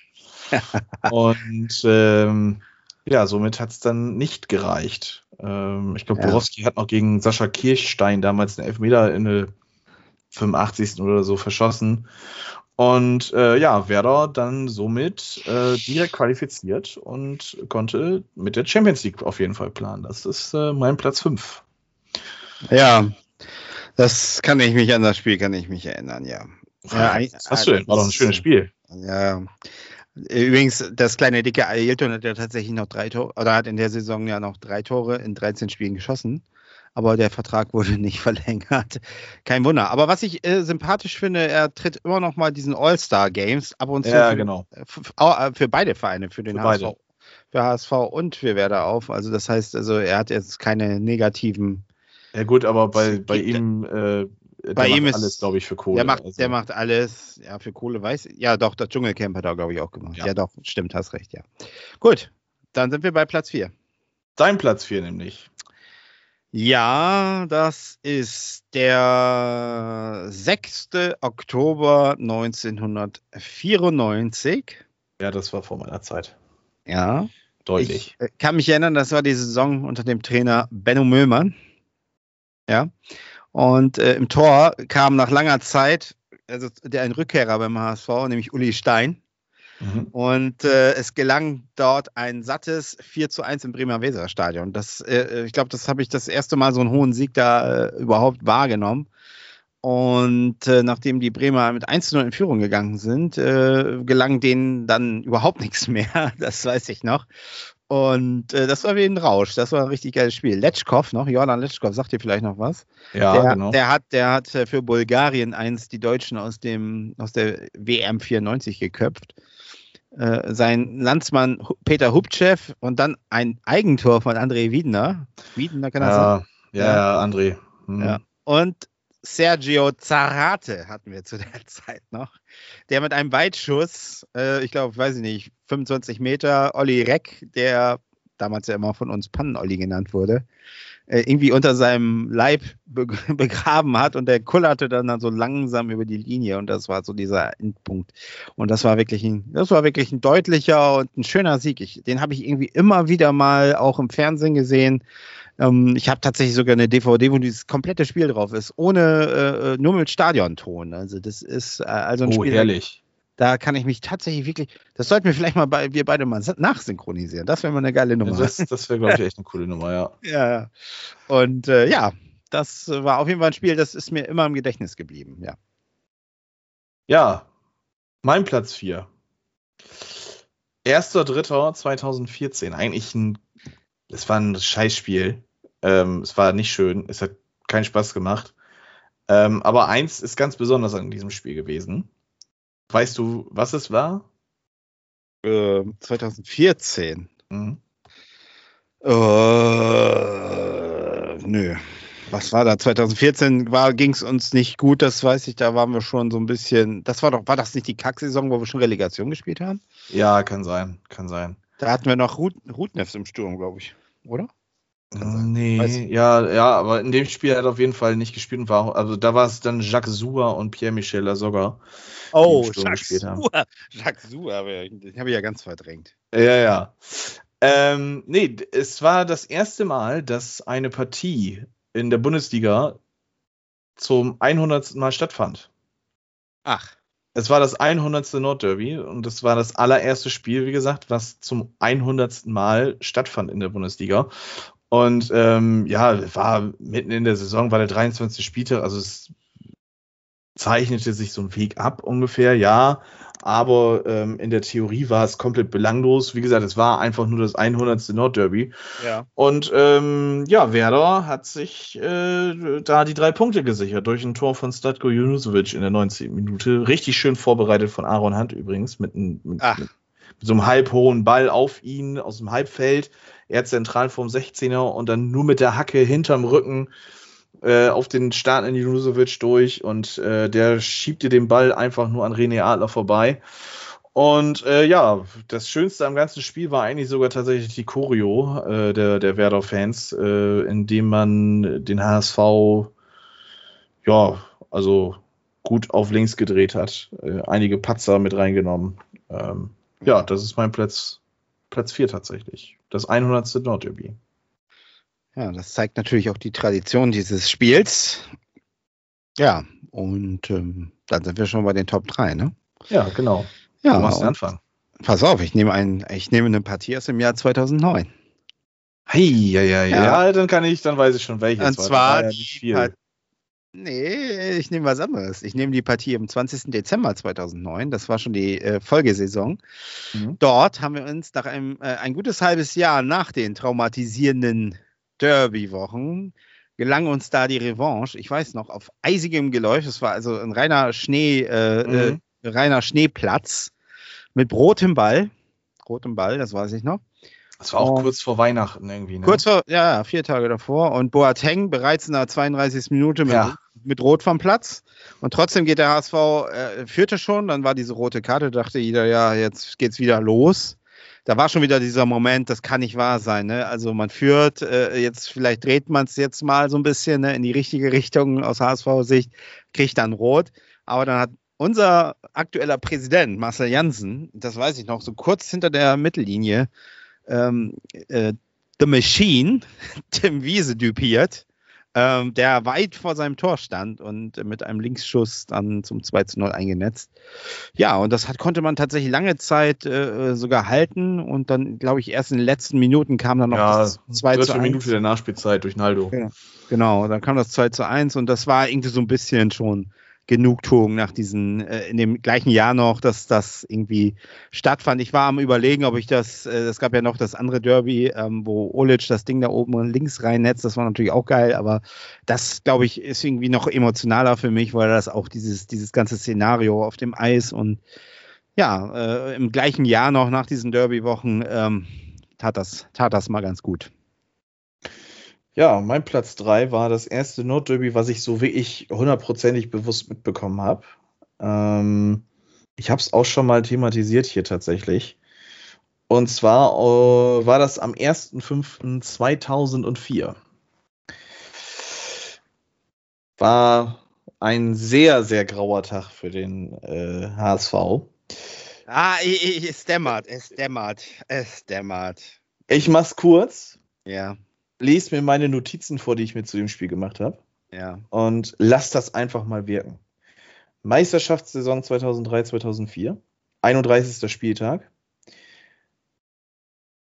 Und ähm, ja, somit hat es dann nicht gereicht. Ähm, ich glaube, Ja. Borowski hat noch gegen Sascha Kirchstein damals einen Elfmeter in der 85. oder so verschossen. Und äh, ja, Werder dann somit äh, direkt qualifiziert und konnte mit der Champions League auf jeden Fall planen. Das ist äh, mein Platz 5. Ja. Das kann ich mich an das Spiel, kann ich mich erinnern, ja. Ja, Was hast du denn? War doch ein schönes Spiel. Ja. Übrigens, das kleine dicke Ailton hat ja tatsächlich noch drei Tore, oder hat in der Saison ja noch drei Tore in 13 Spielen geschossen. Aber der Vertrag wurde nicht verlängert. Kein Wunder. Aber was ich äh, sympathisch finde, er tritt immer noch mal diesen All-Star-Games ab und zu Ja, für, genau. für, äh, für beide Vereine, für den Für HSV, beide. für HSV und für Werder auf. Also das heißt, also er hat jetzt keine negativen. Ja gut, aber bei, bei ihm, äh, der Bei ihm ist- alles, glaube ich, für Kohle. Der macht, Also, der macht alles, ja, für Kohle weiß. Ja, doch, das Dschungelcamp hat er, glaube ich, auch gemacht. Ja. Ja. doch, stimmt, hast recht, ja. Gut, dann sind wir bei Platz 4. Dein Platz 4 nämlich. Ja, das ist der 6. Oktober 1994. Ja, das war vor meiner Zeit. Ja, Deutlich. ich äh, kann mich erinnern, das war die Saison unter dem Trainer Benno Möllmann. Ja, und äh, im Tor kam nach langer Zeit also der ein Rückkehrer beim HSV, nämlich Uli Stein. Mhm. Und äh, es gelang dort ein sattes 4 zu 1 im Bremer Weserstadion. Das, äh, ich glaube, das habe ich das erste Mal so einen hohen Sieg da äh, überhaupt wahrgenommen. Und äh, nachdem die Bremer mit 1 zu 0 in Führung gegangen sind, äh, gelang denen dann überhaupt nichts mehr. Das weiß ich noch. Und äh, das war wie ein Rausch. Das war ein richtig geiles Spiel. Letschkow noch, Jordan Letschkow, sagt dir vielleicht noch was? Ja, der, genau. der hat, der hat äh, für Bulgarien eins die Deutschen aus dem aus der WM 94 geköpft. Äh, sein Landsmann Peter Hubchev und dann ein Eigentor von André Wiedner. Wiedner kann das sein. ja, ja, ja, André. Mhm. Ja. Und Sergio Zarate hatten wir zu der Zeit noch, der mit einem Weitschuss, äh, ich glaube, weiß ich nicht, 25 Meter, Olli Reck, der damals ja immer von uns Pannen-Olli genannt wurde, irgendwie unter seinem Leib be begraben hat und der kullerte dann, dann so langsam über die Linie und das war so dieser Endpunkt. Und das war wirklich ein, das war wirklich ein deutlicher und ein schöner Sieg. Ich, den habe ich irgendwie immer wieder mal auch im Fernsehen gesehen. Ähm, ich habe tatsächlich sogar eine DVD, wo dieses komplette Spiel drauf ist, ohne äh, nur mit Stadionton. Also das ist äh, also ein Oh, Spiel, herrlich. Da kann ich mich tatsächlich wirklich, das sollten wir vielleicht mal bei, wir beide mal nachsynchronisieren. Das wäre mal eine geile Nummer. Das, das wäre, glaube ich, echt eine coole Nummer, ja. Ja. Und äh, ja, das war auf jeden Fall ein Spiel, das ist mir immer im Gedächtnis geblieben. Ja. Ja, mein Platz 4. 1.3.2014. Eigentlich ein, es war ein Scheißspiel. Ähm, es war nicht schön. Es hat keinen Spaß gemacht. Ähm, aber eins ist ganz besonders an diesem Spiel gewesen. Weißt du, was es war? Äh, 2014. Mhm. Äh, nö. Was war da? 2014 ging es uns nicht gut, das weiß ich, da waren wir schon so ein bisschen. Das war doch, war das nicht die Kacksaison, wo wir schon Relegation gespielt haben? Ja, kann sein, kann sein. Da hatten wir noch Rut, Rutnefs im Sturm, glaube ich. Oder? Nee, Weiß ja, ja, aber in dem Spiel hat er auf jeden Fall nicht gespielt und war, also da war es dann Jacques Soua und Pierre-Michel Lasogga. Oh, Jacques. Suhr. Jacques aber den habe ich ja ganz verdrängt. Ja, ja. Ähm, nee, es war das erste Mal, dass eine Partie in der Bundesliga zum 100. Mal stattfand. Ach, Es war das 100. Nordderby und es war das allererste Spiel, wie gesagt, was zum 100. Mal stattfand in der Bundesliga. Und ähm, ja, war mitten in der Saison, war der 23. Spieltag, also es zeichnete sich so ein Weg ab ungefähr, ja. aber ähm, in der Theorie war es komplett belanglos. Wie gesagt, es war einfach nur das 100. Nordderby. Ja. Und ähm, ja, Werder hat sich äh, da die drei Punkte gesichert durch ein Tor von Statko Junusovic in der 19. Minute. Richtig schön vorbereitet von Aaron Hunt übrigens mit, einem- mit, mit, mit so einem halbhohen Ball auf ihn aus dem Halbfeld. Er zentral vom 16er und dann nur mit der Hacke hinterm Rücken äh, auf den Start in Junusovic durch und äh, der schiebt dir den Ball einfach nur an René Adler vorbei. Und äh, ja, das Schönste am ganzen Spiel war eigentlich sogar tatsächlich die Choreo äh, der, der Werder-Fans, äh, indem man den HSV ja, also gut auf links gedreht hat, äh, einige Patzer mit reingenommen. Ähm, ja, das ist mein Platz, Platz 4 tatsächlich. Das 100. Nordderby. Ja, das zeigt natürlich auch die Tradition dieses Spiels. Ja, und ähm, dann sind wir schon bei den Top 3, ne? Ja, genau. Ja, du machst den Anfang. pass auf, ich nehme, ein, ich nehme eine Partie aus dem Jahr 2009. Hey, ja, ja, ja, Ja. dann kann ich, dann weiß ich schon welches. Und war. zwar die. Part- Nee, ich nehme was anderes. Ich nehme die Partie am 20. Dezember 2009. Das war schon die äh, Folgesaison. Mhm. Dort haben wir uns nach einem äh, ein gutes halbes Jahr nach den traumatisierenden Derby-Wochen gelang uns da die Revanche. Ich weiß noch, auf eisigem Geläuf. Es war also ein reiner Schnee, äh, Mhm. äh, reiner Schneeplatz mit rotem Ball. Rotem Ball, das weiß ich noch. Das war auch Oh. kurz vor Weihnachten irgendwie. Ne? Kurz vor, ja, ja, vier Tage davor. Und Boateng bereits in der 32. Minute mit, Ja. Mit Rot vom Platz. Und trotzdem geht der HSV, äh, führte schon, dann war diese rote Karte, dachte jeder, ja, jetzt geht's wieder los. Da war schon wieder dieser Moment, das kann nicht wahr sein. Ne? Also man führt, äh, jetzt vielleicht dreht man es jetzt mal so ein bisschen ne, in die richtige Richtung aus HSV-Sicht, kriegt dann Rot. Aber dann hat unser aktueller Präsident, Marcel Janssen, das weiß ich noch, so kurz hinter der Mittellinie, ähm, äh, The Machine, Tim Wiese düpiert, ähm, der weit vor seinem Tor stand und mit einem Linksschuss dann zum 2 zu 0 eingenetzt. Ja, und das hat, konnte man tatsächlich lange Zeit äh, sogar halten und dann, glaube ich, erst in den letzten Minuten kam dann noch Ja, das 2 zu dritte 1. Minute der Nachspielzeit durch Naldo. Ja. Genau, dann kam das 2 zu 1 und das war irgendwie so ein bisschen schon Genugtuung nach diesen, äh, in dem gleichen Jahr noch, dass das irgendwie stattfand. Ich war am überlegen, ob ich das, äh, es gab ja noch das andere Derby, ähm, wo Olic das Ding da oben links reinnetzt, das war natürlich auch geil, aber das, glaube ich, ist irgendwie noch emotionaler für mich, weil das auch dieses, dieses ganze Szenario auf dem Eis und ja, äh, im gleichen Jahr noch nach diesen Derby-Wochen ähm, tat, das, tat das mal ganz gut. Ja, mein Platz 3 war das erste Nordderby, was ich so wirklich hundertprozentig bewusst mitbekommen habe. Ähm, ich habe es auch schon mal thematisiert hier tatsächlich. Und zwar äh, war das am 1.5.2004. War ein sehr, sehr grauer Tag für den äh, HSV. Ah, ich, ich, es dämmert, es dämmert, es dämmert. Ich mach's kurz, Ja, lese mir meine Notizen vor, die ich mir zu dem Spiel gemacht habe. ja. und lass das einfach mal wirken. Meisterschaftssaison 2003, 2004, 31. Spieltag.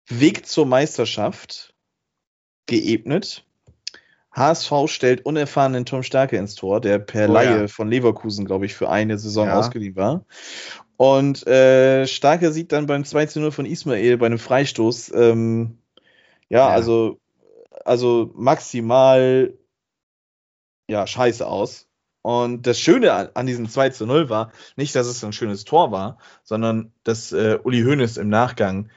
Weg zur Meisterschaft geebnet. HSV stellt unerfahrenen Tom Starke ins Tor, der per Oh Laie ja. von Leverkusen, glaube ich, für eine Saison Ja. ausgeliehen war. Und äh, Starke sieht dann beim 2 zu 0 von Ismail bei einem Freistoß, ähm, ja, Ja. also, also maximal ja, scheiße aus. Und das Schöne an, an diesem 2 zu 0 war, nicht, dass es ein schönes Tor war, sondern dass äh, Uli Hoeneß im Nachgang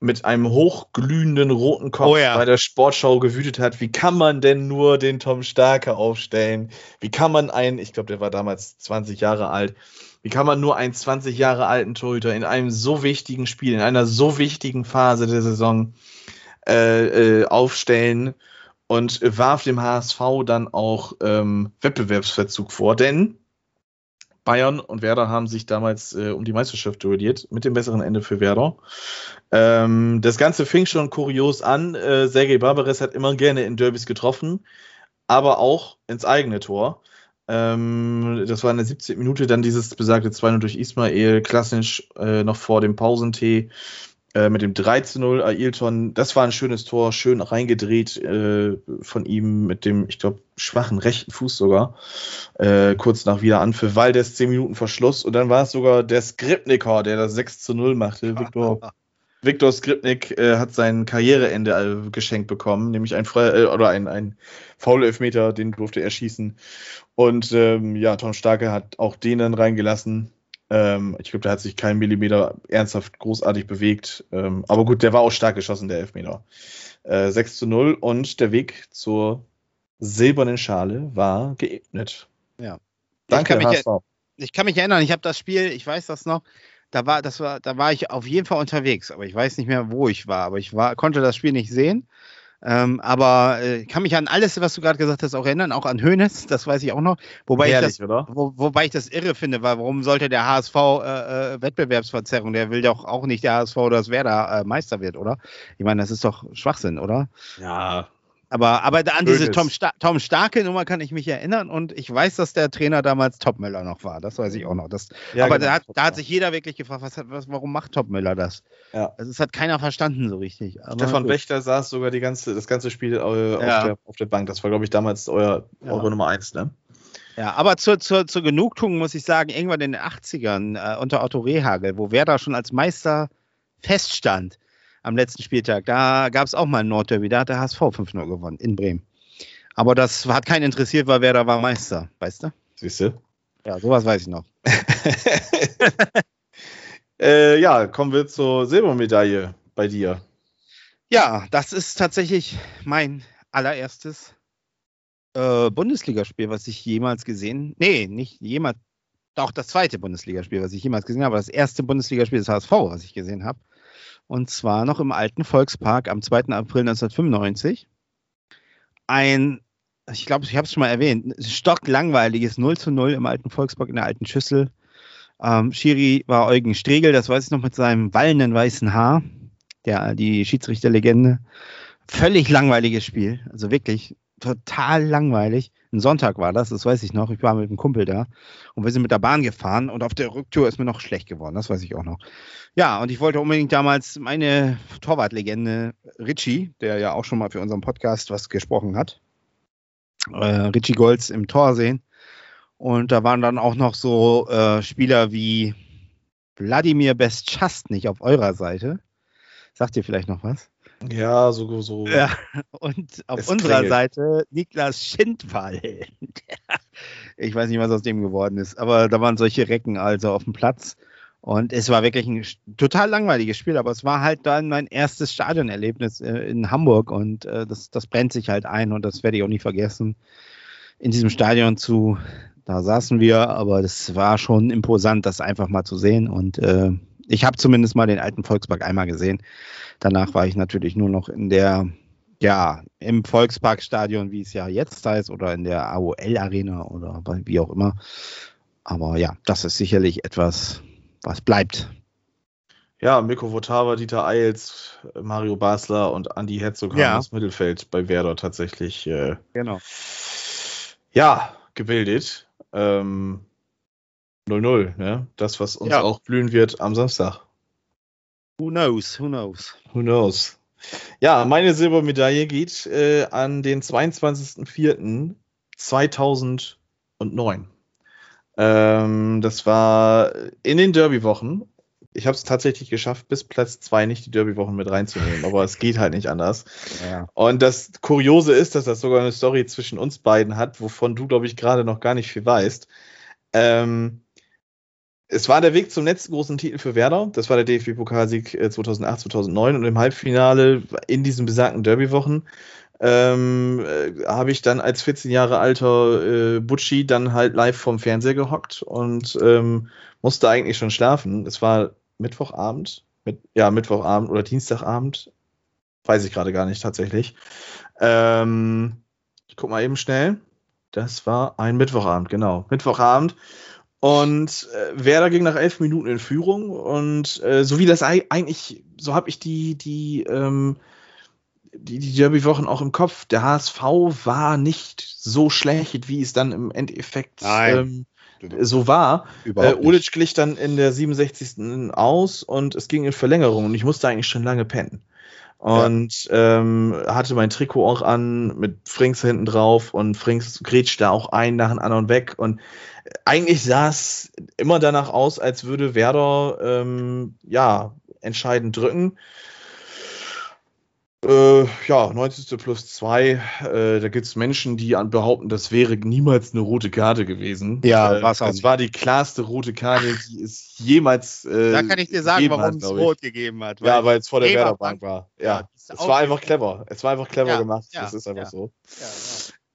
mit einem hochglühenden roten Kopf Oh ja. bei der Sportschau gewütet hat, wie kann man denn nur den Tom Starke aufstellen? Wie kann man einen, ich glaube, der war damals 20 Jahre alt, wie kann man nur einen 20 Jahre alten Torhüter in einem so wichtigen Spiel, in einer so wichtigen Phase der Saison äh, äh, aufstellen und warf dem HSV dann auch ähm, Wettbewerbsverzug vor, denn Bayern und Werder haben sich damals äh, um die Meisterschaft duelliert, mit dem besseren Ende für Werder. Ähm, das Ganze fing schon kurios an. Äh, Sergei Barbares hat immer gerne in Derbys getroffen, aber auch ins eigene Tor. Ähm, das war in der 17. Minute dann dieses besagte 2-0 durch Ismail, klassisch äh, noch vor dem Pausentee. Äh, mit dem 3 zu 0. Ailton, das war ein schönes Tor, schön reingedreht äh, von ihm mit dem, ich glaube, schwachen rechten Fuß sogar. Äh, kurz nach Wiederanpfiff, weil der 10 Minuten Verschluss. Und dann war es sogar der Skripnikor, der das 6 zu 0 machte. Viktor, Viktor Skripnik äh, hat sein Karriereende äh, geschenkt bekommen, nämlich ein Fre äh, oder ein, ein Foul-Elfmeter, den durfte er schießen. Und ähm, ja, Tom Starke hat auch den dann reingelassen. Ähm, ich glaube, der hat sich keinen Millimeter ernsthaft großartig bewegt. Ähm, aber gut, der war auch stark geschossen, der Elfmeter. Äh, 6 zu 0 und der Weg zur silbernen Schale war geebnet. Ja. Danke, Ich kann mich HSV. Ich kann mich erinnern, ich habe das Spiel, ich weiß das noch, da war, das war, da war ich auf jeden Fall unterwegs, aber ich weiß nicht mehr, wo ich war. Aber ich war, konnte das Spiel nicht sehen. Ähm, aber äh, ich kann mich an alles, was du gerade gesagt hast, auch erinnern, auch an Hönes, das weiß ich auch noch. Wobei ich das Herrlich? Wo, wobei ich das irre finde, weil warum sollte der HSV äh, äh, Wettbewerbsverzerrung, der will doch auch nicht der HSV, dass Werder äh, Meister wird, oder? Ich meine, das ist doch Schwachsinn, oder? Ja, Aber, aber an diese Schönes. Tom, Sta Tom Starke Nummer kann ich mich erinnern und ich weiß, dass der Trainer damals Topmüller noch war. Das weiß ich auch noch. Das, ja aber genau. da, hat, da hat sich jeder wirklich gefragt, was, was, warum macht Topmüller das? Ja. Also, das hat keiner verstanden so richtig. Aber Stefan. Wächter saß sogar die ganze, das ganze Spiel äh, auf, Ja. der, auf der Bank. Das war, glaube ich, damals euer, eure Nummer 1, ne? Ja, aber zur, zur, zur Genugtuung muss ich sagen, irgendwann in den 80ern äh, unter Otto Rehagel, wo Werder schon als Meister feststand am letzten Spieltag, da gab es auch mal ein Nordderby, da hat der HSV 5-0 gewonnen in Bremen. Aber das hat keinen interessiert, weil Werder war Meister, weißt du? Siehst du? Ja, sowas weiß ich noch. äh, ja, kommen wir zur Silbermedaille bei dir. Ja, das ist tatsächlich mein allererstes äh, Bundesligaspiel, was ich jemals gesehen. Nee, nicht jemals. Doch, das zweite Bundesligaspiel, was ich jemals gesehen habe. Das erste Bundesligaspiel des HSV, was ich gesehen habe. Und zwar noch im alten Volkspark am 2. April 1995. Ein, ich glaube, ich habe es schon mal erwähnt, stocklangweiliges 0 zu 0 im alten Volkspark in der alten Schüssel. Ähm, Schiri war Eugen Stregel, das weiß ich noch mit seinem wallenden weißen Haar der, die Schiedsrichterlegende. Völlig langweiliges Spiel. Also wirklich total langweilig. Ein Sonntag war das, das weiß ich noch. Ich war mit einem Kumpel da und wir sind mit der Bahn gefahren und auf der Rücktour ist mir noch schlecht geworden. Das weiß ich auch noch. Ja, und ich wollte unbedingt damals meine Torwartlegende Richie, der ja auch schon mal für unseren Podcast was gesprochen hat, äh, Richie Golds im Tor sehen. Und da waren dann auch noch so äh, Spieler wie Wladimir Bestchastnik auf eurer Seite. Sagt ihr vielleicht noch was? Ja, so, so. Ja, und auf Es unserer klingelt. Seite Niklas Schindwall. ich weiß nicht, was aus dem geworden ist, aber da waren solche Recken also auf dem Platz. Und es war wirklich ein total langweiliges Spiel, aber es war halt dann mein erstes Stadionerlebnis äh, in Hamburg und äh, das, das brennt sich halt ein und das werde ich auch nie vergessen. In diesem Stadion zu, da saßen wir, aber das war schon imposant, das einfach mal zu sehen. Und äh, ich habe zumindest mal den alten Volkspark einmal gesehen. Danach war ich natürlich nur noch in der, ja, im Volksparkstadion, wie es ja jetzt heißt, oder in der AOL Arena oder wie auch immer. Aber ja, das ist sicherlich etwas, was bleibt. Ja, Mirko Votava, Dieter Eils, Mario Basler und Andy Herzog haben Ja. das Mittelfeld bei Werder tatsächlich äh, Genau. ja, gebildet. Ähm, 0-0, ne? Das, was uns Ja. auch blühen wird am Samstag. Who knows, who knows. Who knows? Ja, meine Silbermedaille geht äh, an den 22.04.2009. Ähm, das war in den Derby-Wochen. Ich habe es tatsächlich geschafft, bis Platz 2 nicht die Derby-Wochen mit reinzunehmen, aber es geht halt nicht anders. Ja. Und das Kuriose ist, dass das sogar eine Story zwischen uns beiden hat, wovon du, glaube ich, gerade noch gar nicht viel weißt. Ähm, es war der Weg zum letzten großen Titel für Werder. Das war der DFB-Pokalsieg äh, 2008, 2009. Und im Halbfinale in diesen besagten Derby-Wochen ähm, äh, habe ich dann als 14 Jahre alter äh, Butschi dann halt live vom Fernseher gehockt und ähm, musste eigentlich schon schlafen. Es war Mittwochabend, mit, ja, Mittwochabend oder Dienstagabend. Weiß ich gerade gar nicht tatsächlich. Ähm, ich guck mal eben schnell. Das war ein Mittwochabend, genau. Mittwochabend. Und äh, Werder ging nach elf Minuten in Führung. Und äh, so wie das ei- eigentlich, so habe ich die, die, ähm, die, die Derby-Wochen auch im Kopf. Der HSV war nicht so schlecht, wie es dann im Endeffekt ähm, so war. Äh, Überhaupt. Ulic glich dann in der 67. aus und es ging in Verlängerung und ich musste eigentlich schon lange pennen. Und ähm, hatte mein Trikot auch an mit Frings hinten drauf und Frings grätscht da auch einen nach dem anderen weg. Und eigentlich sah es immer danach aus, als würde Werder ähm, ja entscheidend drücken. Äh, ja, 90. plus 2. Äh, da gibt es Menschen, die an- behaupten, das wäre niemals eine rote Karte gewesen. Ja, äh, war's auch Das war die klarste rote Karte, die es jemals. Äh, Da kann ich dir sagen, warum hat, es rot gegeben hat. Ja, weil es vor der Werderbank war. Ja, Ja, es war einfach clever. Es war einfach clever Ja, gemacht. ja, das ist einfach so. ja, ja.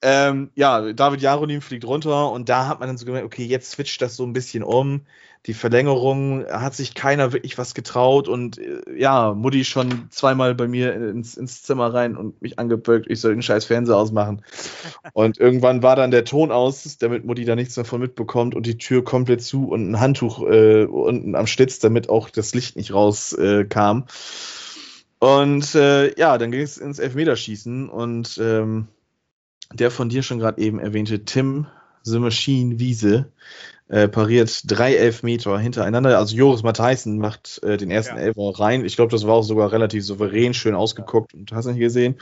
Ähm, ja, David Jarolim fliegt runter und da hat man dann so gemerkt, okay, jetzt switcht das so ein bisschen um. Die Verlängerung hat sich keiner wirklich was getraut und äh, ja, Mutti schon zweimal bei mir ins, ins Zimmer rein und mich angebögt, ich soll den scheiß Fernseher ausmachen. und irgendwann war dann der Ton aus, damit Mutti da nichts davon mitbekommt und die Tür komplett zu und ein Handtuch äh, unten am Schlitz, damit auch das Licht nicht rauskam. Äh, und äh, ja, dann ging es ins Elfmeterschießen und ähm, der von dir schon gerade eben erwähnte Tim The Machine Wiese äh, pariert drei Elfmeter hintereinander. Also Joris Matthijssen macht äh, den ersten Ja. Elfer rein. Ich glaube, das war auch sogar relativ souverän, schön ausgeguckt und hast du nicht gesehen.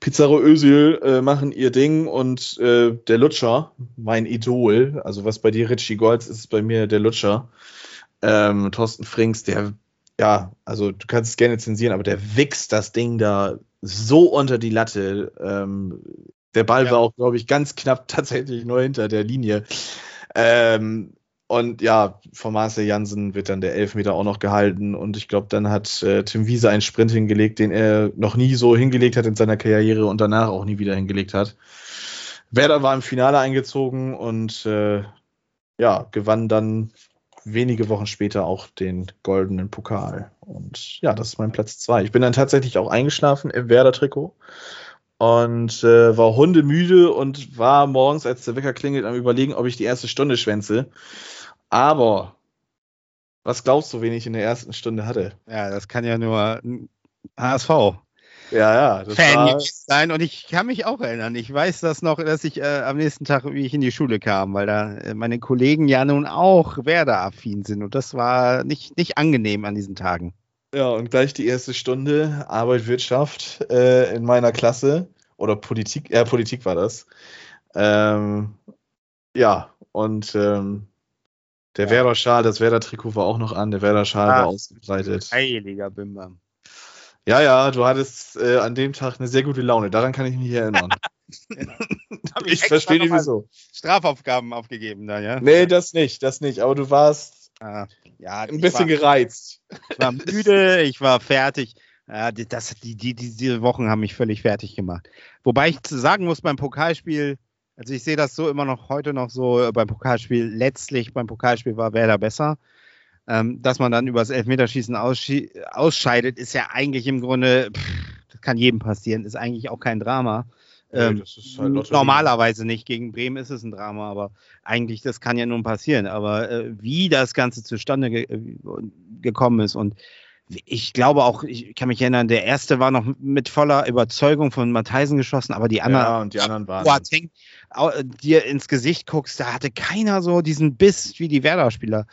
Pizarro Özil äh, machen ihr Ding und äh, der Lutscher, mein Idol, also was bei dir Richie Golds ist, ist bei mir der Lutscher. Ähm, Thorsten Frings, der, ja, also du kannst es gerne zensieren, aber der wichst das Ding da so unter die Latte. Ähm, der Ball Ja. war auch, glaube ich, ganz knapp tatsächlich nur hinter der Linie. Ähm, und ja, von Marcel Jansen wird dann der Elfmeter auch noch gehalten. Und ich glaube, dann hat äh, Tim Wiese einen Sprint hingelegt, den er noch nie so hingelegt hat in seiner Karriere und danach auch nie wieder hingelegt hat. Werder war im Finale eingezogen und äh, ja, gewann dann wenige Wochen später auch den goldenen Pokal. Und ja, das ist mein Platz zwei. Ich bin dann tatsächlich auch eingeschlafen im Werder-Trikot und äh, war hundemüde und war morgens, als der Wecker klingelt, am überlegen, ob ich die erste Stunde schwänze. Aber was glaubst du, wen ich in der ersten Stunde hatte? ja, das kann ja nur ein HSV. Ja, ja, Fan sein und ich kann mich auch erinnern. Ich weiß das noch, dass ich äh, am nächsten Tag, wie ich in die Schule kam, weil da äh, meine Kollegen ja nun auch Werder-affin sind und das war nicht, nicht angenehm an diesen Tagen. Ja, und gleich die erste Stunde Arbeit, Wirtschaft äh, in meiner Klasse oder Politik, ja, Politik war das. Ähm, ja, und ähm, der Ja. Werder-Schal, das Werder-Trikot war auch noch an, der Werder-Schal Ah. war ausgebreitet. Heiliger Bimbam. Ja, ja, du hattest äh, an dem Tag eine sehr gute Laune. Daran kann ich mich erinnern. Ich extra verstehe nicht wieso. Strafaufgaben aufgegeben da, ja? Nee, das nicht, das nicht. Aber du warst Ah, ja, ein bisschen war, gereizt. ich war müde, ich war fertig. Ja, das, die, die, die, diese Wochen haben mich völlig fertig gemacht. Wobei ich zu sagen muss, beim Pokalspiel, also ich sehe das so immer noch heute noch so äh, beim Pokalspiel, letztlich beim Pokalspiel war Werder besser. Ähm, dass man dann übers Elfmeterschießen ausscheidet, ist ja eigentlich im Grunde, pff, das kann jedem passieren, ist eigentlich auch kein Drama. Nee, Ähm, ist halt normalerweise nicht. Gegen Bremen ist es ein Drama, aber eigentlich, das kann ja nun passieren. Aber äh, wie das Ganze zustande ge äh, gekommen ist und ich glaube auch, ich kann mich erinnern, der erste war noch mit voller Überzeugung von Matheisen geschossen, aber die anderen, Ja, und die anderen waren. Boateng, dir ins Gesicht guckst, da hatte keiner so diesen Biss wie die Werder-Spieler.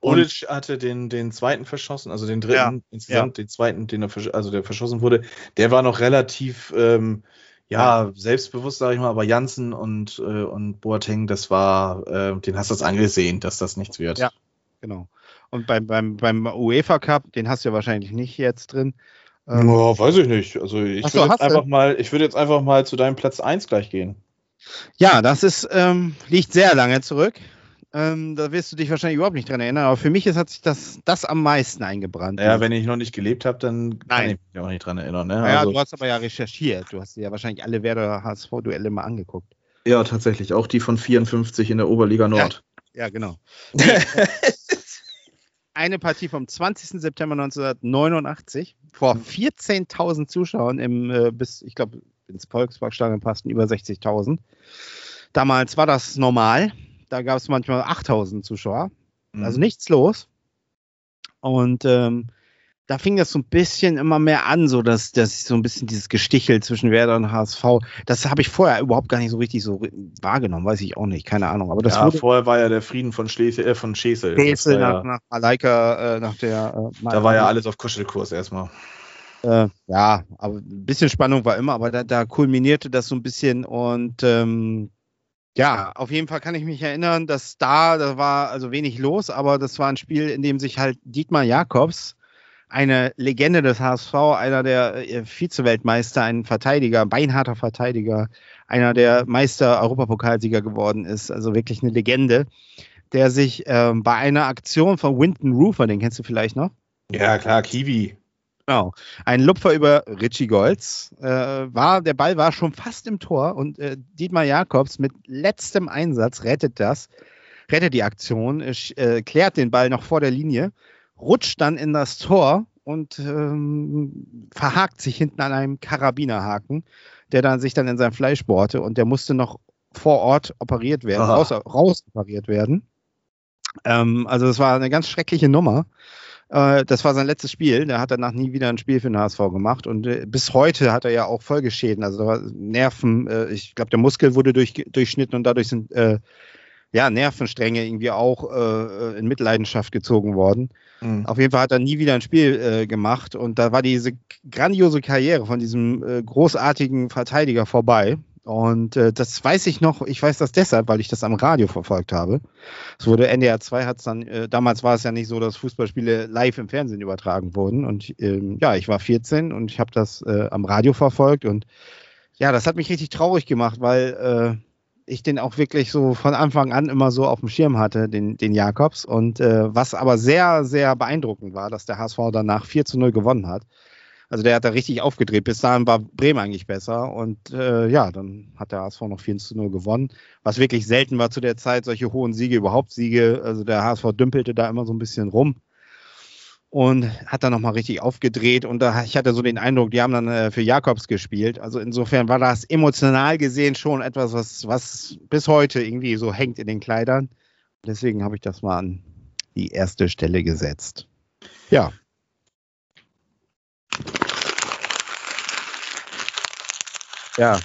Ulic hatte den, den zweiten verschossen, also den dritten Ja, insgesamt, den zweiten, den er also der verschossen wurde. Der war noch relativ ähm, ja, selbstbewusst, sage ich mal, aber Janssen und, äh, und Boateng, das war, äh, den hast du das angesehen, dass das nichts wird. Ja. genau. Und beim, beim, beim UEFA Cup, den hast du ja wahrscheinlich nicht jetzt drin. Ähm, Ja, weiß ich nicht. Also ich so, würde jetzt du? einfach mal, ich würde jetzt einfach mal zu deinem Platz 1 gleich gehen. Ja, das ist, ähm, liegt sehr lange zurück. Ähm, da wirst du dich wahrscheinlich überhaupt nicht dran erinnern, aber für mich ist, hat sich das, das am meisten eingebrannt. Ja, wenn ich noch nicht gelebt habe, dann kann Nein. ich mich auch nicht dran erinnern. Ne? Naja, also, du hast aber ja recherchiert. Du hast dir ja wahrscheinlich alle Werder HSV-Duelle mal angeguckt. ja, tatsächlich. Auch die von 54 in der Oberliga Nord. Ja, genau. Eine Partie vom 20. September 1989 vor 14.000 Zuschauern im äh, bis, ich glaube, ins Volksparkstadion passten über 60.000. Damals war das normal. Da gab es manchmal 8.000 Zuschauer. Mhm. Also nichts los. Und ähm, da fing das so ein bisschen immer mehr an, so dass, dass so ein bisschen dieses Gestichel zwischen Werder und HSV, das habe ich vorher überhaupt gar nicht so richtig so wahrgenommen, weiß ich auch nicht, keine Ahnung. Aber das ja, vorher war ja der Frieden von Schlesel, äh, von Schesel. War nach, ja, nach Malaika, äh, nach der. Äh, da war ja alles auf Kuschelkurs erstmal. Äh, ja, aber ein bisschen Spannung war immer, aber da, da kulminierte das so ein bisschen und ähm, ja, auf jeden Fall kann ich mich erinnern, dass da, da war also wenig los, aber das war ein Spiel, in dem sich halt Dietmar Jakobs, eine Legende des HSV, einer der äh, Vize-Weltmeister, ein Verteidiger, beinharter Verteidiger, einer der Meister Europapokalsieger geworden ist, also wirklich eine Legende, der sich ähm, bei einer Aktion von Winton Roofer, den kennst du vielleicht noch? Ja, klar, Kiwi. Genau. Ein Lupfer über Richie Golds. Äh, war, der Ball war schon fast im Tor und äh, Dietmar Jakobs mit letztem Einsatz rettet das, rettet die Aktion, äh, äh, klärt den Ball noch vor der Linie, rutscht dann in das Tor und ähm, verhakt sich hinten an einem Karabinerhaken, der dann sich dann in sein Fleisch bohrte und der musste noch vor Ort operiert werden, raus, raus operiert werden. Ähm, also es war eine ganz schreckliche Nummer. Äh, das war sein letztes Spiel. Der hat danach nie wieder ein Spiel für den HSV gemacht. Und äh, bis heute hat er ja auch Folgeschäden. Also da war Nerven, äh, ich glaube, der Muskel wurde durch, durchschnitten und dadurch sind äh, ja, Nervenstränge irgendwie auch äh, in Mitleidenschaft gezogen worden. Mhm. Auf jeden Fall hat er nie wieder ein Spiel äh, gemacht und da war diese grandiose Karriere von diesem äh, großartigen Verteidiger vorbei. Und äh, das weiß ich noch, ich weiß das deshalb, weil ich das am Radio verfolgt habe. Es wurde NDR 2 hat es dann, äh, damals war es ja nicht so, dass Fußballspiele live im Fernsehen übertragen wurden. Und ähm, ja, ich war 14 und ich habe das äh, am Radio verfolgt und ja, das hat mich richtig traurig gemacht, weil äh, ich den auch wirklich so von Anfang an immer so auf dem Schirm hatte, den, den Jakobs. Und äh, was aber sehr, sehr beeindruckend war, dass der HSV danach 4 zu 0 gewonnen hat. Also der hat da richtig aufgedreht. Bis dahin war Bremen eigentlich besser. Und äh, ja, dann hat der HSV noch 4 zu 0 gewonnen. Was wirklich selten war zu der Zeit, solche hohen Siege, überhaupt Siege. Also der HSV dümpelte da immer so ein bisschen rum und hat dann nochmal richtig aufgedreht. Und da, ich hatte so den Eindruck, die haben dann äh, für Jakobs gespielt. Also insofern war das emotional gesehen schon etwas, was, was bis heute irgendwie so hängt in den Kleidern. Deswegen habe ich das mal an die erste Stelle gesetzt. Ja. Ja.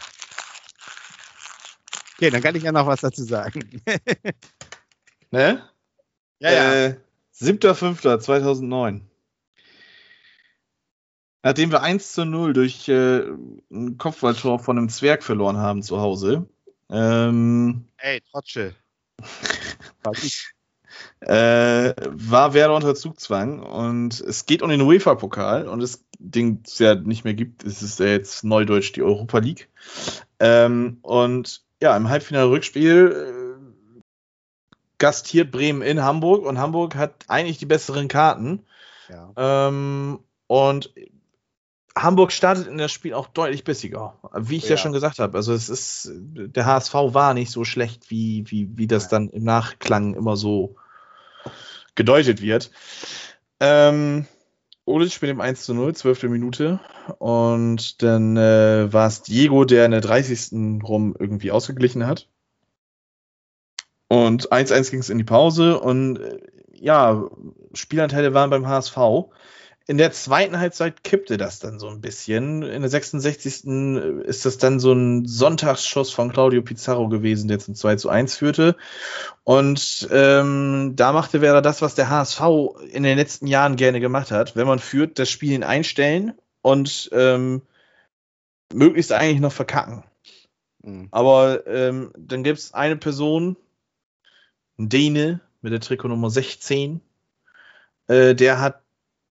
Okay, dann kann ich ja noch was dazu sagen. Ne? Äh, 7.5.2009. Nachdem wir 1 zu 0 durch äh, ein Kopfballtor von einem Zwerg verloren haben zu Hause, ähm, Ey, Trotsche. Äh, war Werder unter Zugzwang und es geht um den UEFA-Pokal und das Ding, es ja nicht mehr gibt, es ist ja jetzt neudeutsch die Europa League. Ähm, und ja, im Halbfinale-Rückspiel äh, gastiert Bremen in Hamburg und Hamburg hat eigentlich die besseren Karten. ja. Ähm, und Hamburg startet in das Spiel auch deutlich bissiger, wie ich ja, Ja. schon gesagt habe. Also es ist, der HSV war nicht so schlecht, wie, wie, wie das dann im Nachklang immer so gedeutet wird. Ähm, Olic mit dem 1 zu 0, 12. Minute. Und dann äh, war es Diego, der in der 30. rum irgendwie ausgeglichen hat. Und 1-1 ging es in die Pause. Und äh, ja, Spielanteile waren beim HSV. In der zweiten Halbzeit kippte das dann so ein bisschen. In der 66. ist das dann so ein Sonntagsschuss von Claudio Pizarro gewesen, der zum 2 zu 1 führte. Und ähm, da machte Werder das, was der HSV in den letzten Jahren gerne gemacht hat. Wenn man führt, das Spiel einstellen und ähm, möglichst eigentlich noch verkacken. Mhm. Aber ähm, dann gibt es eine Person, ein Däne mit der Trikotnummer 16, äh, der hat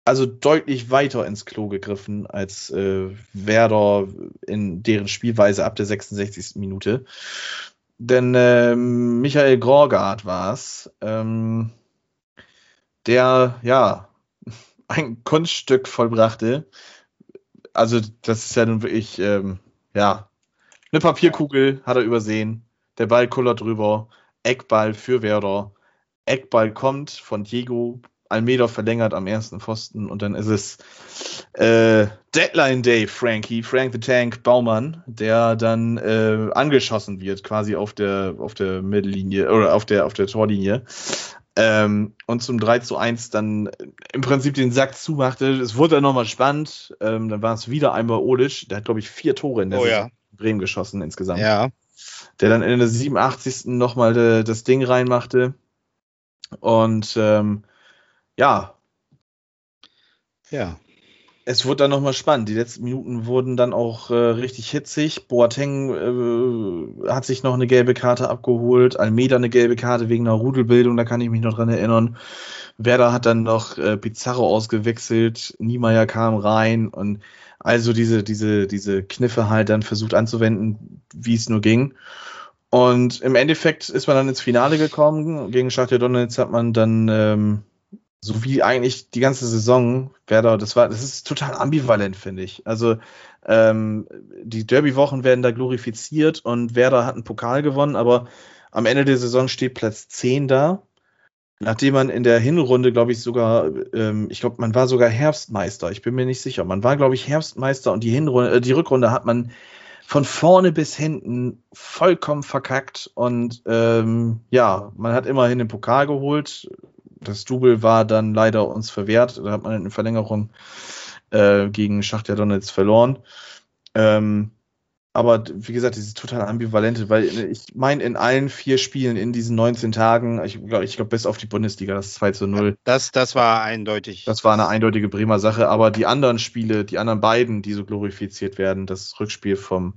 also deutlich weiter ins Klo gegriffen als äh, Werder in deren Spielweise ab der 66. Minute. Denn ähm, Michael Gorgard war es, ähm, der ja ein Kunststück vollbrachte. Also, das ist ja nun wirklich, ähm, ja, eine Papierkugel hat er übersehen. Der Ball kullert drüber. Eckball für Werder. Eckball kommt von Diego. Almeida verlängert am ersten Pfosten und dann ist es äh, Deadline Day, Frankie, Frank the Tank Baumann, der dann äh, angeschossen wird, quasi auf der, auf der Mittellinie oder auf der, auf der Torlinie. Ähm, und zum 3 zu 1 dann im Prinzip den Sack zumachte. Es wurde dann nochmal spannend. Ähm, dann war es wieder einmal Olic. Der hat, glaube ich, vier Tore in der Oh ja. Bremen geschossen insgesamt. Ja. Der dann in der 87. nochmal de, das Ding reinmachte. Und ähm, ja, Ja. es wurde dann nochmal spannend. Die letzten Minuten wurden dann auch äh, richtig hitzig. Boateng äh, hat sich noch eine gelbe Karte abgeholt. Almeida eine gelbe Karte wegen einer Rudelbildung, da kann ich mich noch dran erinnern. Werder hat dann noch äh, Pizarro ausgewechselt. Niemeyer kam rein und also diese, diese, diese Kniffe halt dann versucht anzuwenden, wie es nur ging. Und im Endeffekt ist man dann ins Finale gekommen. Gegen Schachtja Donetsk hat man dann ähm, so wie eigentlich die ganze Saison Werder, das war, das ist total ambivalent, finde ich. Also ähm, die Derby-Wochen werden da glorifiziert und Werder hat einen Pokal gewonnen, aber am Ende der Saison steht Platz 10 da. Nachdem man in der Hinrunde, glaube ich, sogar, ähm, ich glaube, man war sogar Herbstmeister. Ich bin mir nicht sicher. Man war, glaube ich, Herbstmeister und die Hinrunde, äh, die Rückrunde hat man von vorne bis hinten vollkommen verkackt und ähm, ja, man hat immerhin den Pokal geholt. Das Double war dann leider uns verwehrt. Da hat man in Verlängerung äh, gegen Schachtja Donetsk verloren. Ähm, aber wie gesagt, dieses total ambivalente, weil ich meine, in allen vier Spielen in diesen 19 Tagen, ich glaube, ich glaub, bis auf die Bundesliga, das 2 zu 0, Das, das war eindeutig. das war eine eindeutige Bremer Sache, aber die anderen Spiele, die anderen beiden, die so glorifiziert werden, das Rückspiel vom,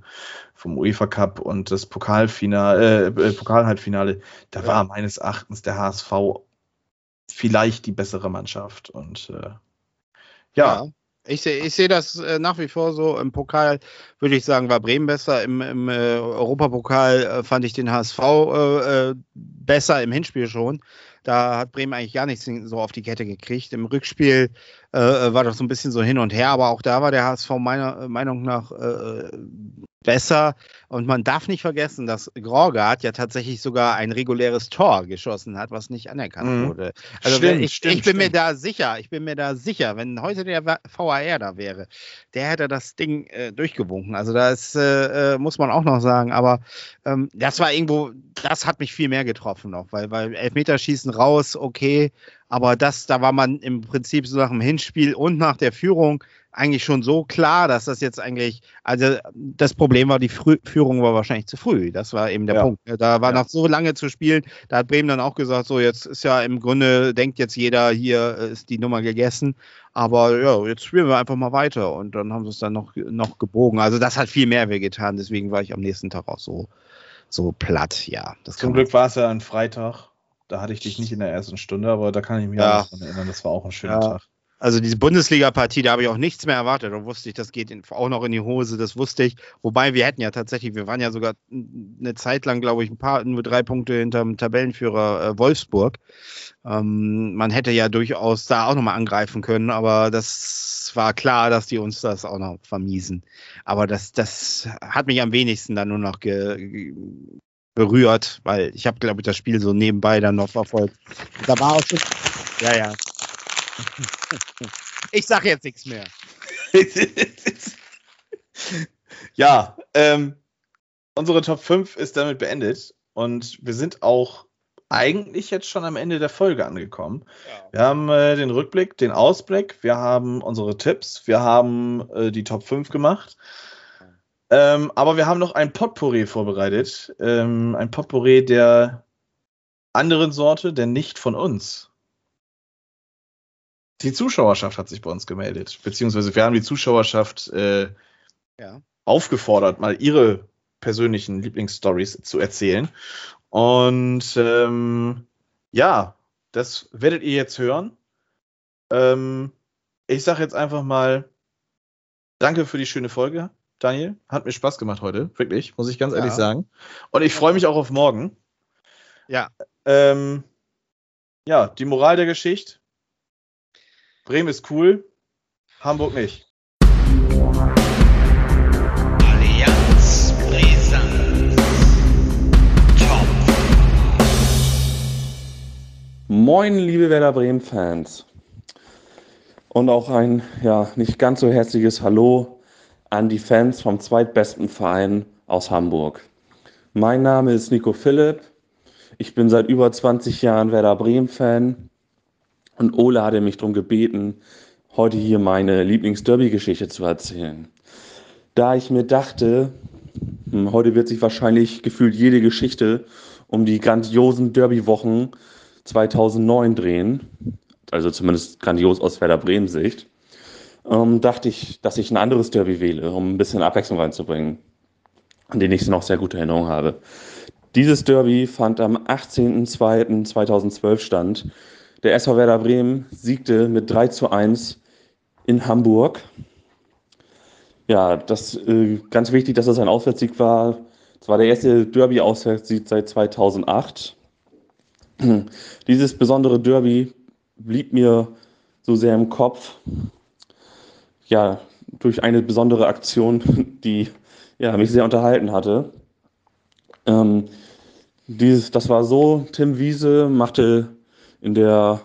vom UEFA Cup und das Pokalfinale, äh, äh, Pokalhalbfinale, da Ja. war meines Erachtens der HSV vielleicht die bessere Mannschaft und äh, ja, Ich sehe ich seh das äh, nach wie vor so. Im Pokal würde ich sagen, war Bremen besser. Im, im äh, Europapokal äh, fand ich den HSV äh, äh, besser im Hinspiel schon. Da hat Bremen eigentlich gar nichts so auf die Kette gekriegt. Im Rückspiel äh, äh, war das so ein bisschen so hin und her, aber auch da war der HSV meiner äh, Meinung nach äh, besser. Und man darf nicht vergessen, dass Gorgard ja tatsächlich sogar ein reguläres Tor geschossen hat, was nicht anerkannt Mhm. wurde. Also Stimmt, ich, stimmt, ich bin mir stimmt. da sicher, ich bin mir da sicher, wenn heute der VAR da wäre, der hätte das Ding äh, durchgewunken. Also das äh, äh, muss man auch noch sagen, aber ähm, das war irgendwo, das hat mich viel mehr getroffen noch, weil, weil Elfmeterschießen raus, okay, aber das, da war man im Prinzip so nach dem Hinspiel und nach der Führung eigentlich schon so klar, dass das jetzt eigentlich, also das Problem war, die Frü Führung war wahrscheinlich zu früh. Das war eben der Ja. Punkt. Da war Ja. noch so lange zu spielen. Da hat Bremen dann auch gesagt, so jetzt ist ja im Grunde, denkt jetzt jeder, hier äh, ist die Nummer gegessen. Aber ja, jetzt spielen wir einfach mal weiter. Und dann haben sie es dann noch, noch gebogen. Also das hat viel mehr wehgetan. Deswegen war ich am nächsten Tag auch so, so platt. Ja, das zum Glück war es ja ein Freitag. Da hatte ich dich nicht in der ersten Stunde, aber da kann ich mich Ja. auch noch dran erinnern. Das war auch ein schöner Ja. Tag. Also diese Bundesliga-Partie, da habe ich auch nichts mehr erwartet. Da wusste ich, das geht in, auch noch in die Hose, das wusste ich. Wobei wir hätten ja tatsächlich, wir waren ja sogar eine Zeit lang, glaube ich, ein paar, nur drei Punkte hinterm Tabellenführer äh, Wolfsburg. Ähm, man hätte ja durchaus da auch nochmal angreifen können, aber das war klar, dass die uns das auch noch vermiesen. Aber das, das hat mich am wenigsten dann nur noch ge, ge, berührt, weil ich habe, glaube ich, das Spiel so nebenbei dann noch verfolgt. Da war auch schon, ja, ja. Ich sage jetzt nichts mehr. ja, ähm, unsere Top 5 ist damit beendet und wir sind auch eigentlich jetzt schon am Ende der Folge angekommen. Wir haben äh, den Rückblick, den Ausblick, wir haben unsere Tipps, wir haben äh, die Top 5 gemacht. Ähm, aber wir haben noch ein Potpourri vorbereitet. Ähm, ein Potpourri der anderen Sorte, der nicht von uns. Die Zuschauerschaft hat sich bei uns gemeldet, beziehungsweise wir haben die Zuschauerschaft äh, Ja. aufgefordert, mal ihre persönlichen Lieblingsstories zu erzählen. Und ähm, ja, das werdet ihr jetzt hören. Ähm, ich sage jetzt einfach mal Danke für die schöne Folge, Daniel. Hat mir Spaß gemacht heute, wirklich, muss ich ganz ehrlich Ja. sagen. Und ich freue mich auch auf morgen. Ja. Ähm, ja, die Moral der Geschichte. Bremen ist cool, Hamburg nicht. Allianz Brisant. Top. Moin, liebe Werder Bremen-Fans. Und auch ein ja, nicht ganz so herzliches Hallo an die Fans vom zweitbesten Verein aus Hamburg. Mein Name ist Nico Philipp. Ich bin seit über 20 Jahren Werder Bremen-Fan und Ole hatte mich darum gebeten, heute hier meine Lieblings-Derby-Geschichte zu erzählen. Da ich mir dachte, hm, heute wird sich wahrscheinlich gefühlt jede Geschichte um die grandiosen Derby-Wochen 2009 drehen, also zumindest grandios aus Werder Bremen-Sicht, ähm, dachte ich, dass ich ein anderes Derby wähle, um ein bisschen Abwechslung reinzubringen, an den ich noch sehr gute Erinnerungen habe. Dieses Derby fand am 18.02.2012 stand. Der SV Werder Bremen siegte mit 3 zu 1 in Hamburg. Ja, das äh, ganz wichtig, dass das ein Auswärtssieg war. Es war der erste Derby-Auswärtssieg seit 2008. Dieses besondere Derby blieb mir so sehr im Kopf. Ja, durch eine besondere Aktion, die ja, mich sehr unterhalten hatte. Ähm, dieses, das war so, Tim Wiese machte in der,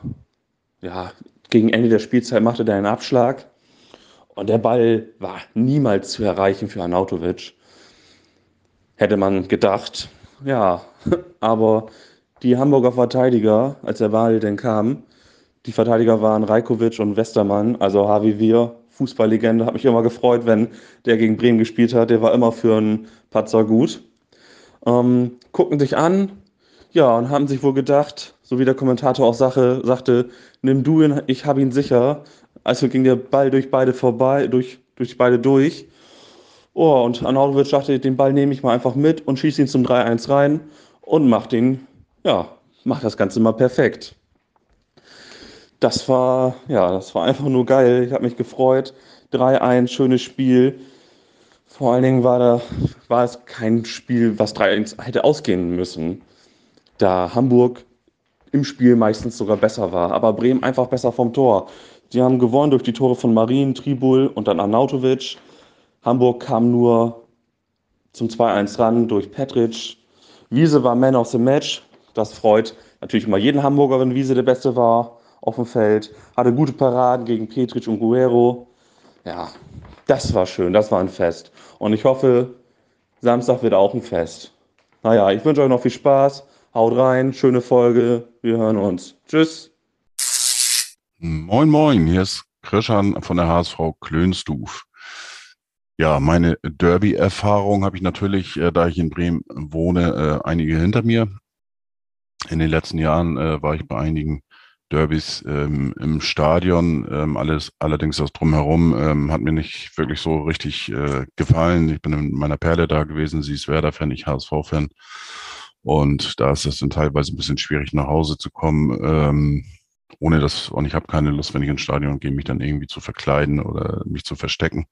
ja, gegen Ende der Spielzeit machte der einen Abschlag und der Ball war niemals zu erreichen für Arnautovic. Hätte man gedacht, ja, aber die Hamburger Verteidiger, als der Ball denn kam, die Verteidiger waren Rajkovic und Westermann, also Harvey Wir, Fußballlegende, hat mich immer gefreut, wenn der gegen Bremen gespielt hat. Der war immer für einen Patzer gut ähm, gucken sich an, ja, und haben sich wohl gedacht, so wie der Kommentator auch Sache, sagte, nimm du ihn, ich habe ihn sicher. Also ging der Ball durch beide vorbei, durch, durch beide durch. Oh, und Arnautovic dachte, den Ball nehme ich mal einfach mit und schieße ihn zum 3-1 rein und macht ihn, ja, macht das Ganze mal perfekt. Das war, ja, das war einfach nur geil. Ich habe mich gefreut. 3-1, schönes Spiel. Vor allen Dingen war, da, war es kein Spiel, was 3-1 hätte ausgehen müssen, da Hamburg im Spiel meistens sogar besser war, aber Bremen einfach besser vom Tor. Sie haben gewonnen durch die Tore von Marin, Tribul und dann Arnautovic. Hamburg kam nur zum 2-1 ran durch Petric. Wiese war Man of the Match. Das freut natürlich immer jeden Hamburger, wenn Wiese der Beste war auf dem Feld. Hatte gute Paraden gegen Petric und Guerrero. Ja, das war schön, das war ein Fest. Und ich hoffe, Samstag wird auch ein Fest. Naja, ich wünsche euch noch viel Spaß. Haut rein, schöne Folge. Wir hören uns. Tschüss. Moin, moin. Hier ist Krishan von der HSV Klönstuf. Ja, meine Derby-Erfahrung habe ich natürlich, äh, da ich in Bremen wohne, äh, einige hinter mir. In den letzten Jahren äh, war ich bei einigen Derbys ähm, im Stadion. Ähm, alles, allerdings das drumherum ähm, hat mir nicht wirklich so richtig äh, gefallen. Ich bin in meiner Perle da gewesen. Sie ist Werder-Fan, ich HSV-Fan. Und da ist es dann teilweise ein bisschen schwierig, nach Hause zu kommen. Ähm, ohne das, und ich habe keine Lust, wenn ich ins Stadion gehe, mich dann irgendwie zu verkleiden oder mich zu verstecken.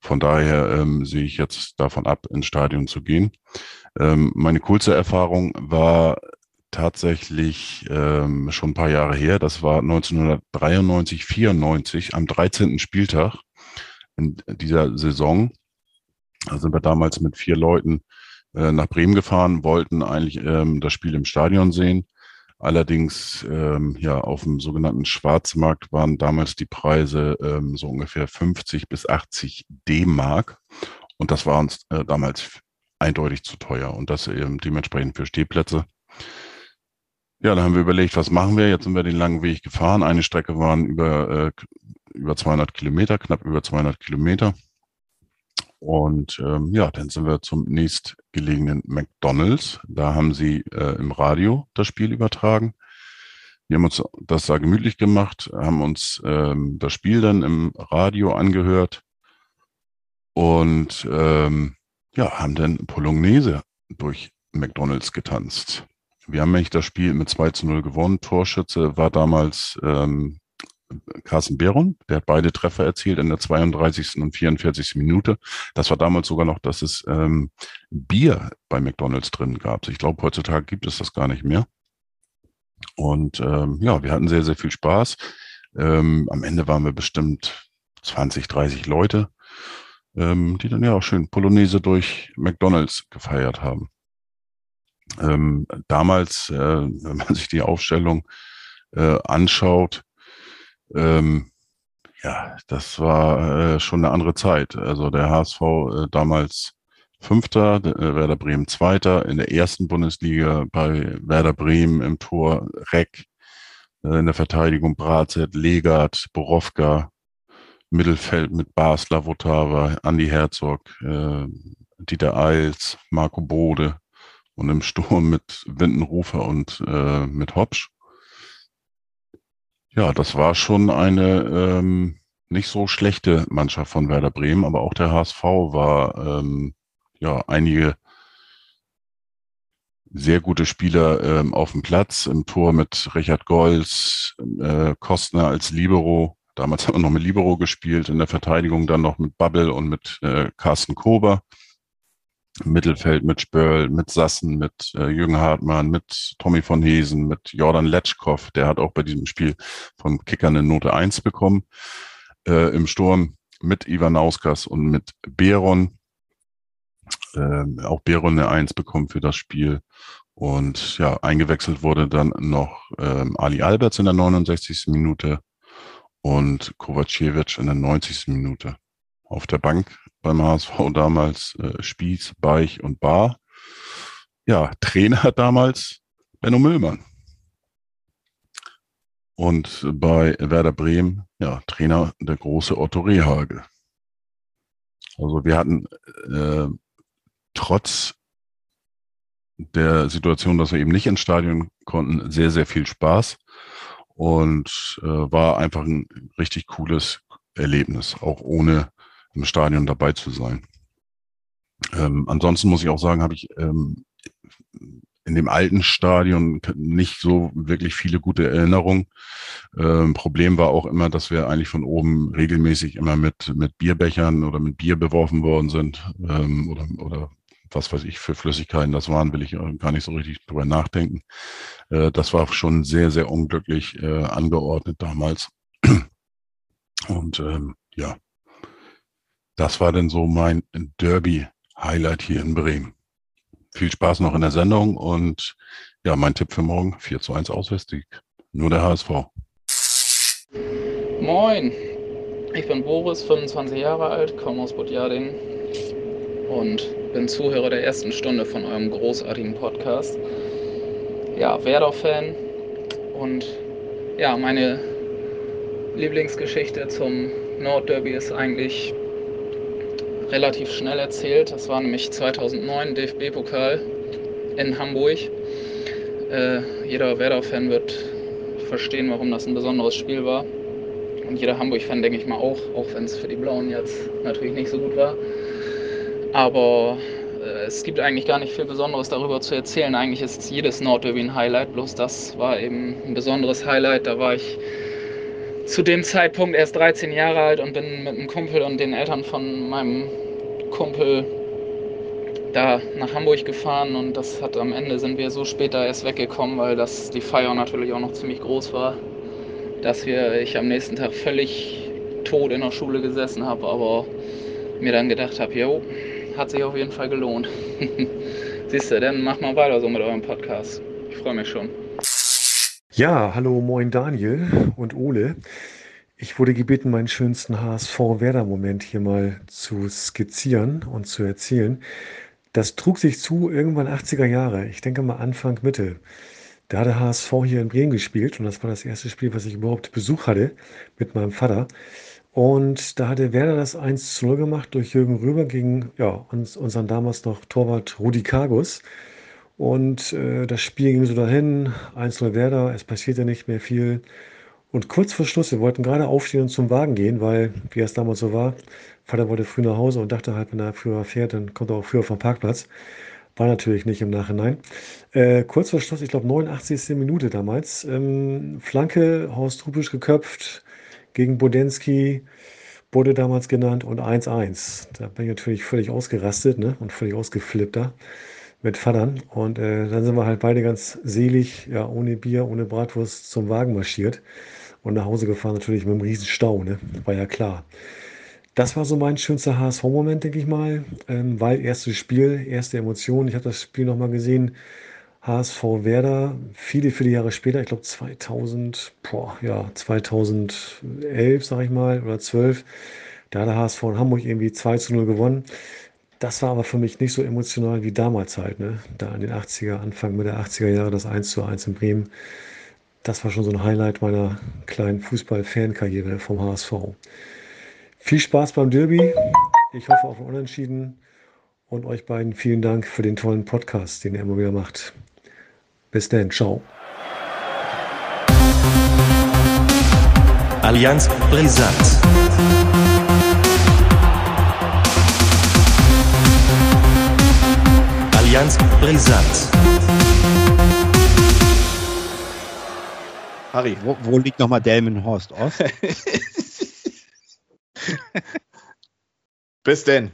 Von daher ähm, sehe ich jetzt davon ab, ins Stadion zu gehen. Ähm, meine coolste Erfahrung war tatsächlich ähm, schon ein paar Jahre her. Das war 1993, 94 am 13. Spieltag in dieser Saison. Da sind wir damals mit vier Leuten äh, nach Bremen gefahren, wollten eigentlich ähm, das Spiel im Stadion sehen. Allerdings ähm, ja auf dem sogenannten Schwarzmarkt waren damals die Preise ähm, so ungefähr 50 bis 80 D-Mark und das war uns äh, damals eindeutig zu teuer und das eben dementsprechend für Stehplätze. Ja, dann haben wir überlegt, was machen wir? Jetzt sind wir den langen Weg gefahren. Eine Strecke waren über, äh, über 200 Kilometer, knapp über 200 Kilometer. Und ähm, ja, dann sind wir zum nächstgelegenen McDonald's. Da haben sie äh, im Radio das Spiel übertragen. Wir haben uns das da gemütlich gemacht, haben uns ähm, das Spiel dann im Radio angehört und ähm, ja, haben dann Polonaise durch McDonald's getanzt. Wir haben eigentlich das Spiel mit 2 zu 0 gewonnen. Torschütze war damals ähm, Carsten Behron, der hat beide Treffer erzielt in der 32. und 44. Minute. Das war damals sogar noch, dass es ähm, Bier bei McDonalds drin gab. Ich glaube, heutzutage gibt es das gar nicht mehr. Und ähm, ja, wir hatten sehr, sehr viel Spaß. Ähm, am Ende waren wir bestimmt 20, 30 Leute, ähm, die dann ja auch schön Polonaise durch McDonalds gefeiert haben. Ähm, damals, äh, wenn man sich die Aufstellung äh, anschaut, ähm, ja, das war äh, schon eine andere Zeit. Also der HSV äh, damals Fünfter, äh, Werder Bremen Zweiter, in der ersten Bundesliga bei Werder Bremen im Tor Reck, äh, in der Verteidigung Bratzett, Legat, Borowka, Mittelfeld mit Basler, Votava, Andi Herzog, äh, Dieter Eils, Marco Bode und im Sturm mit Windenrufer und äh, mit Hopsch. Ja, das war schon eine ähm, nicht so schlechte Mannschaft von Werder Bremen, aber auch der HSV war ähm, ja einige sehr gute Spieler ähm, auf dem Platz. Im Tor mit Richard Golz, äh, Kostner als Libero. Damals haben wir noch mit Libero gespielt, in der Verteidigung dann noch mit Bubble und mit äh, Carsten Kober. Mittelfeld mit Spörl, mit Sassen, mit äh, Jürgen Hartmann, mit Tommy von Hesen, mit Jordan Letschkow. Der hat auch bei diesem Spiel vom Kicker eine Note 1 bekommen. Äh, Im Sturm mit Ivan Auskas und mit Beron äh, auch Beron eine Eins bekommen für das Spiel. Und ja, eingewechselt wurde dann noch ähm, Ali Alberts in der 69. Minute und Kovacevic in der 90. Minute. Auf der Bank beim HSV damals äh, Spieß, Beich und Bar. Ja, Trainer damals Benno Müllmann. Und bei Werder Bremen, ja, Trainer der große Otto Rehagel. Also wir hatten äh, trotz der Situation, dass wir eben nicht ins Stadion konnten, sehr, sehr viel Spaß und äh, war einfach ein richtig cooles Erlebnis, auch ohne im Stadion dabei zu sein. Ähm, ansonsten muss ich auch sagen, habe ich ähm, in dem alten Stadion nicht so wirklich viele gute Erinnerungen. Ähm, Problem war auch immer, dass wir eigentlich von oben regelmäßig immer mit, mit Bierbechern oder mit Bier beworfen worden sind ähm, oder, oder was weiß ich für Flüssigkeiten das waren, will ich gar nicht so richtig drüber nachdenken. Äh, das war schon sehr, sehr unglücklich äh, angeordnet damals. Und ähm, ja, das war dann so mein Derby-Highlight hier in Bremen. Viel Spaß noch in der Sendung und ja, mein Tipp für morgen, 4 zu 1 Auswärtssieg. Nur der HSV. Moin, ich bin Boris, 25 Jahre alt, komme aus Budjading und bin Zuhörer der ersten Stunde von eurem großartigen Podcast. Ja, Werder-Fan und ja, meine Lieblingsgeschichte zum Nordderby ist eigentlich relativ schnell erzählt. Das war nämlich 2009 DFB-Pokal in Hamburg. Äh, jeder Werder-Fan wird verstehen, warum das ein besonderes Spiel war. Und jeder Hamburg-Fan, denke ich mal, auch, auch wenn es für die Blauen jetzt natürlich nicht so gut war. Aber äh, es gibt eigentlich gar nicht viel Besonderes darüber zu erzählen. Eigentlich ist jedes Nordderby ein Highlight, bloß das war eben ein besonderes Highlight. Da war ich zu dem Zeitpunkt erst 13 Jahre alt und bin mit einem Kumpel und den Eltern von meinem Kumpel da nach Hamburg gefahren und das hat am Ende sind wir so später erst weggekommen, weil das die Feier natürlich auch noch ziemlich groß war, dass wir ich am nächsten Tag völlig tot in der Schule gesessen habe, aber mir dann gedacht habe, jo, hat sich auf jeden Fall gelohnt. Siehst du, dann mach mal weiter so mit eurem Podcast. Ich freue mich schon. Ja, hallo, moin Daniel und Ole. Ich wurde gebeten, meinen schönsten HSV-Werder-Moment hier mal zu skizzieren und zu erzählen. Das trug sich zu irgendwann 80er Jahre, ich denke mal Anfang Mitte. Da hat der HSV hier in Bremen gespielt und das war das erste Spiel, was ich überhaupt Besuch hatte mit meinem Vater. Und da hatte Werder das 1 zu 0 gemacht durch Jürgen Röber gegen ja, uns, unseren damals noch Torwart Rudi Kargus. Und äh, das Spiel ging so dahin, 1-0 Werder, es passierte nicht mehr viel. Und kurz vor Schluss, wir wollten gerade aufstehen und zum Wagen gehen, weil, wie es damals so war, Vater wollte früh nach Hause und dachte halt, wenn er früher fährt, dann kommt er auch früher vom Parkplatz. War natürlich nicht im Nachhinein. Äh, kurz vor Schluss, ich glaube 89. Minute damals, ähm, Flanke, Horst Rubisch geköpft, gegen Bodensky, wurde damals genannt und 1-1. Da bin ich natürlich völlig ausgerastet ne? und völlig ausgeflippt da mit Vatern. Und äh, dann sind wir halt beide ganz selig, ja, ohne Bier, ohne Bratwurst zum Wagen marschiert und nach Hause gefahren, natürlich mit einem riesen Stau, ne? war ja klar. Das war so mein schönster HSV-Moment, denke ich mal, ähm, weil erstes Spiel, erste Emotionen. Ich habe das Spiel nochmal gesehen HSV Werder, viele, viele Jahre später, ich glaube 2000, boah, ja, 2011, sag ich mal, oder 12, da hat der HSV in Hamburg irgendwie 2 zu 0 gewonnen. Das war aber für mich nicht so emotional wie damals halt, ne? Da in den 80er, Anfang Mitte 80er Jahre, das 1 zu 1 in Bremen. Das war schon so ein Highlight meiner kleinen Fußball-Fankarriere vom HSV. Viel Spaß beim Derby. Ich hoffe auf ein Unentschieden. Und euch beiden vielen Dank für den tollen Podcast, den ihr immer wieder macht. Bis dann. Ciao. Allianz Brisant. Allianz Brisant. Harry. Wo, wo liegt nochmal Delmenhorst Ost? Bis denn.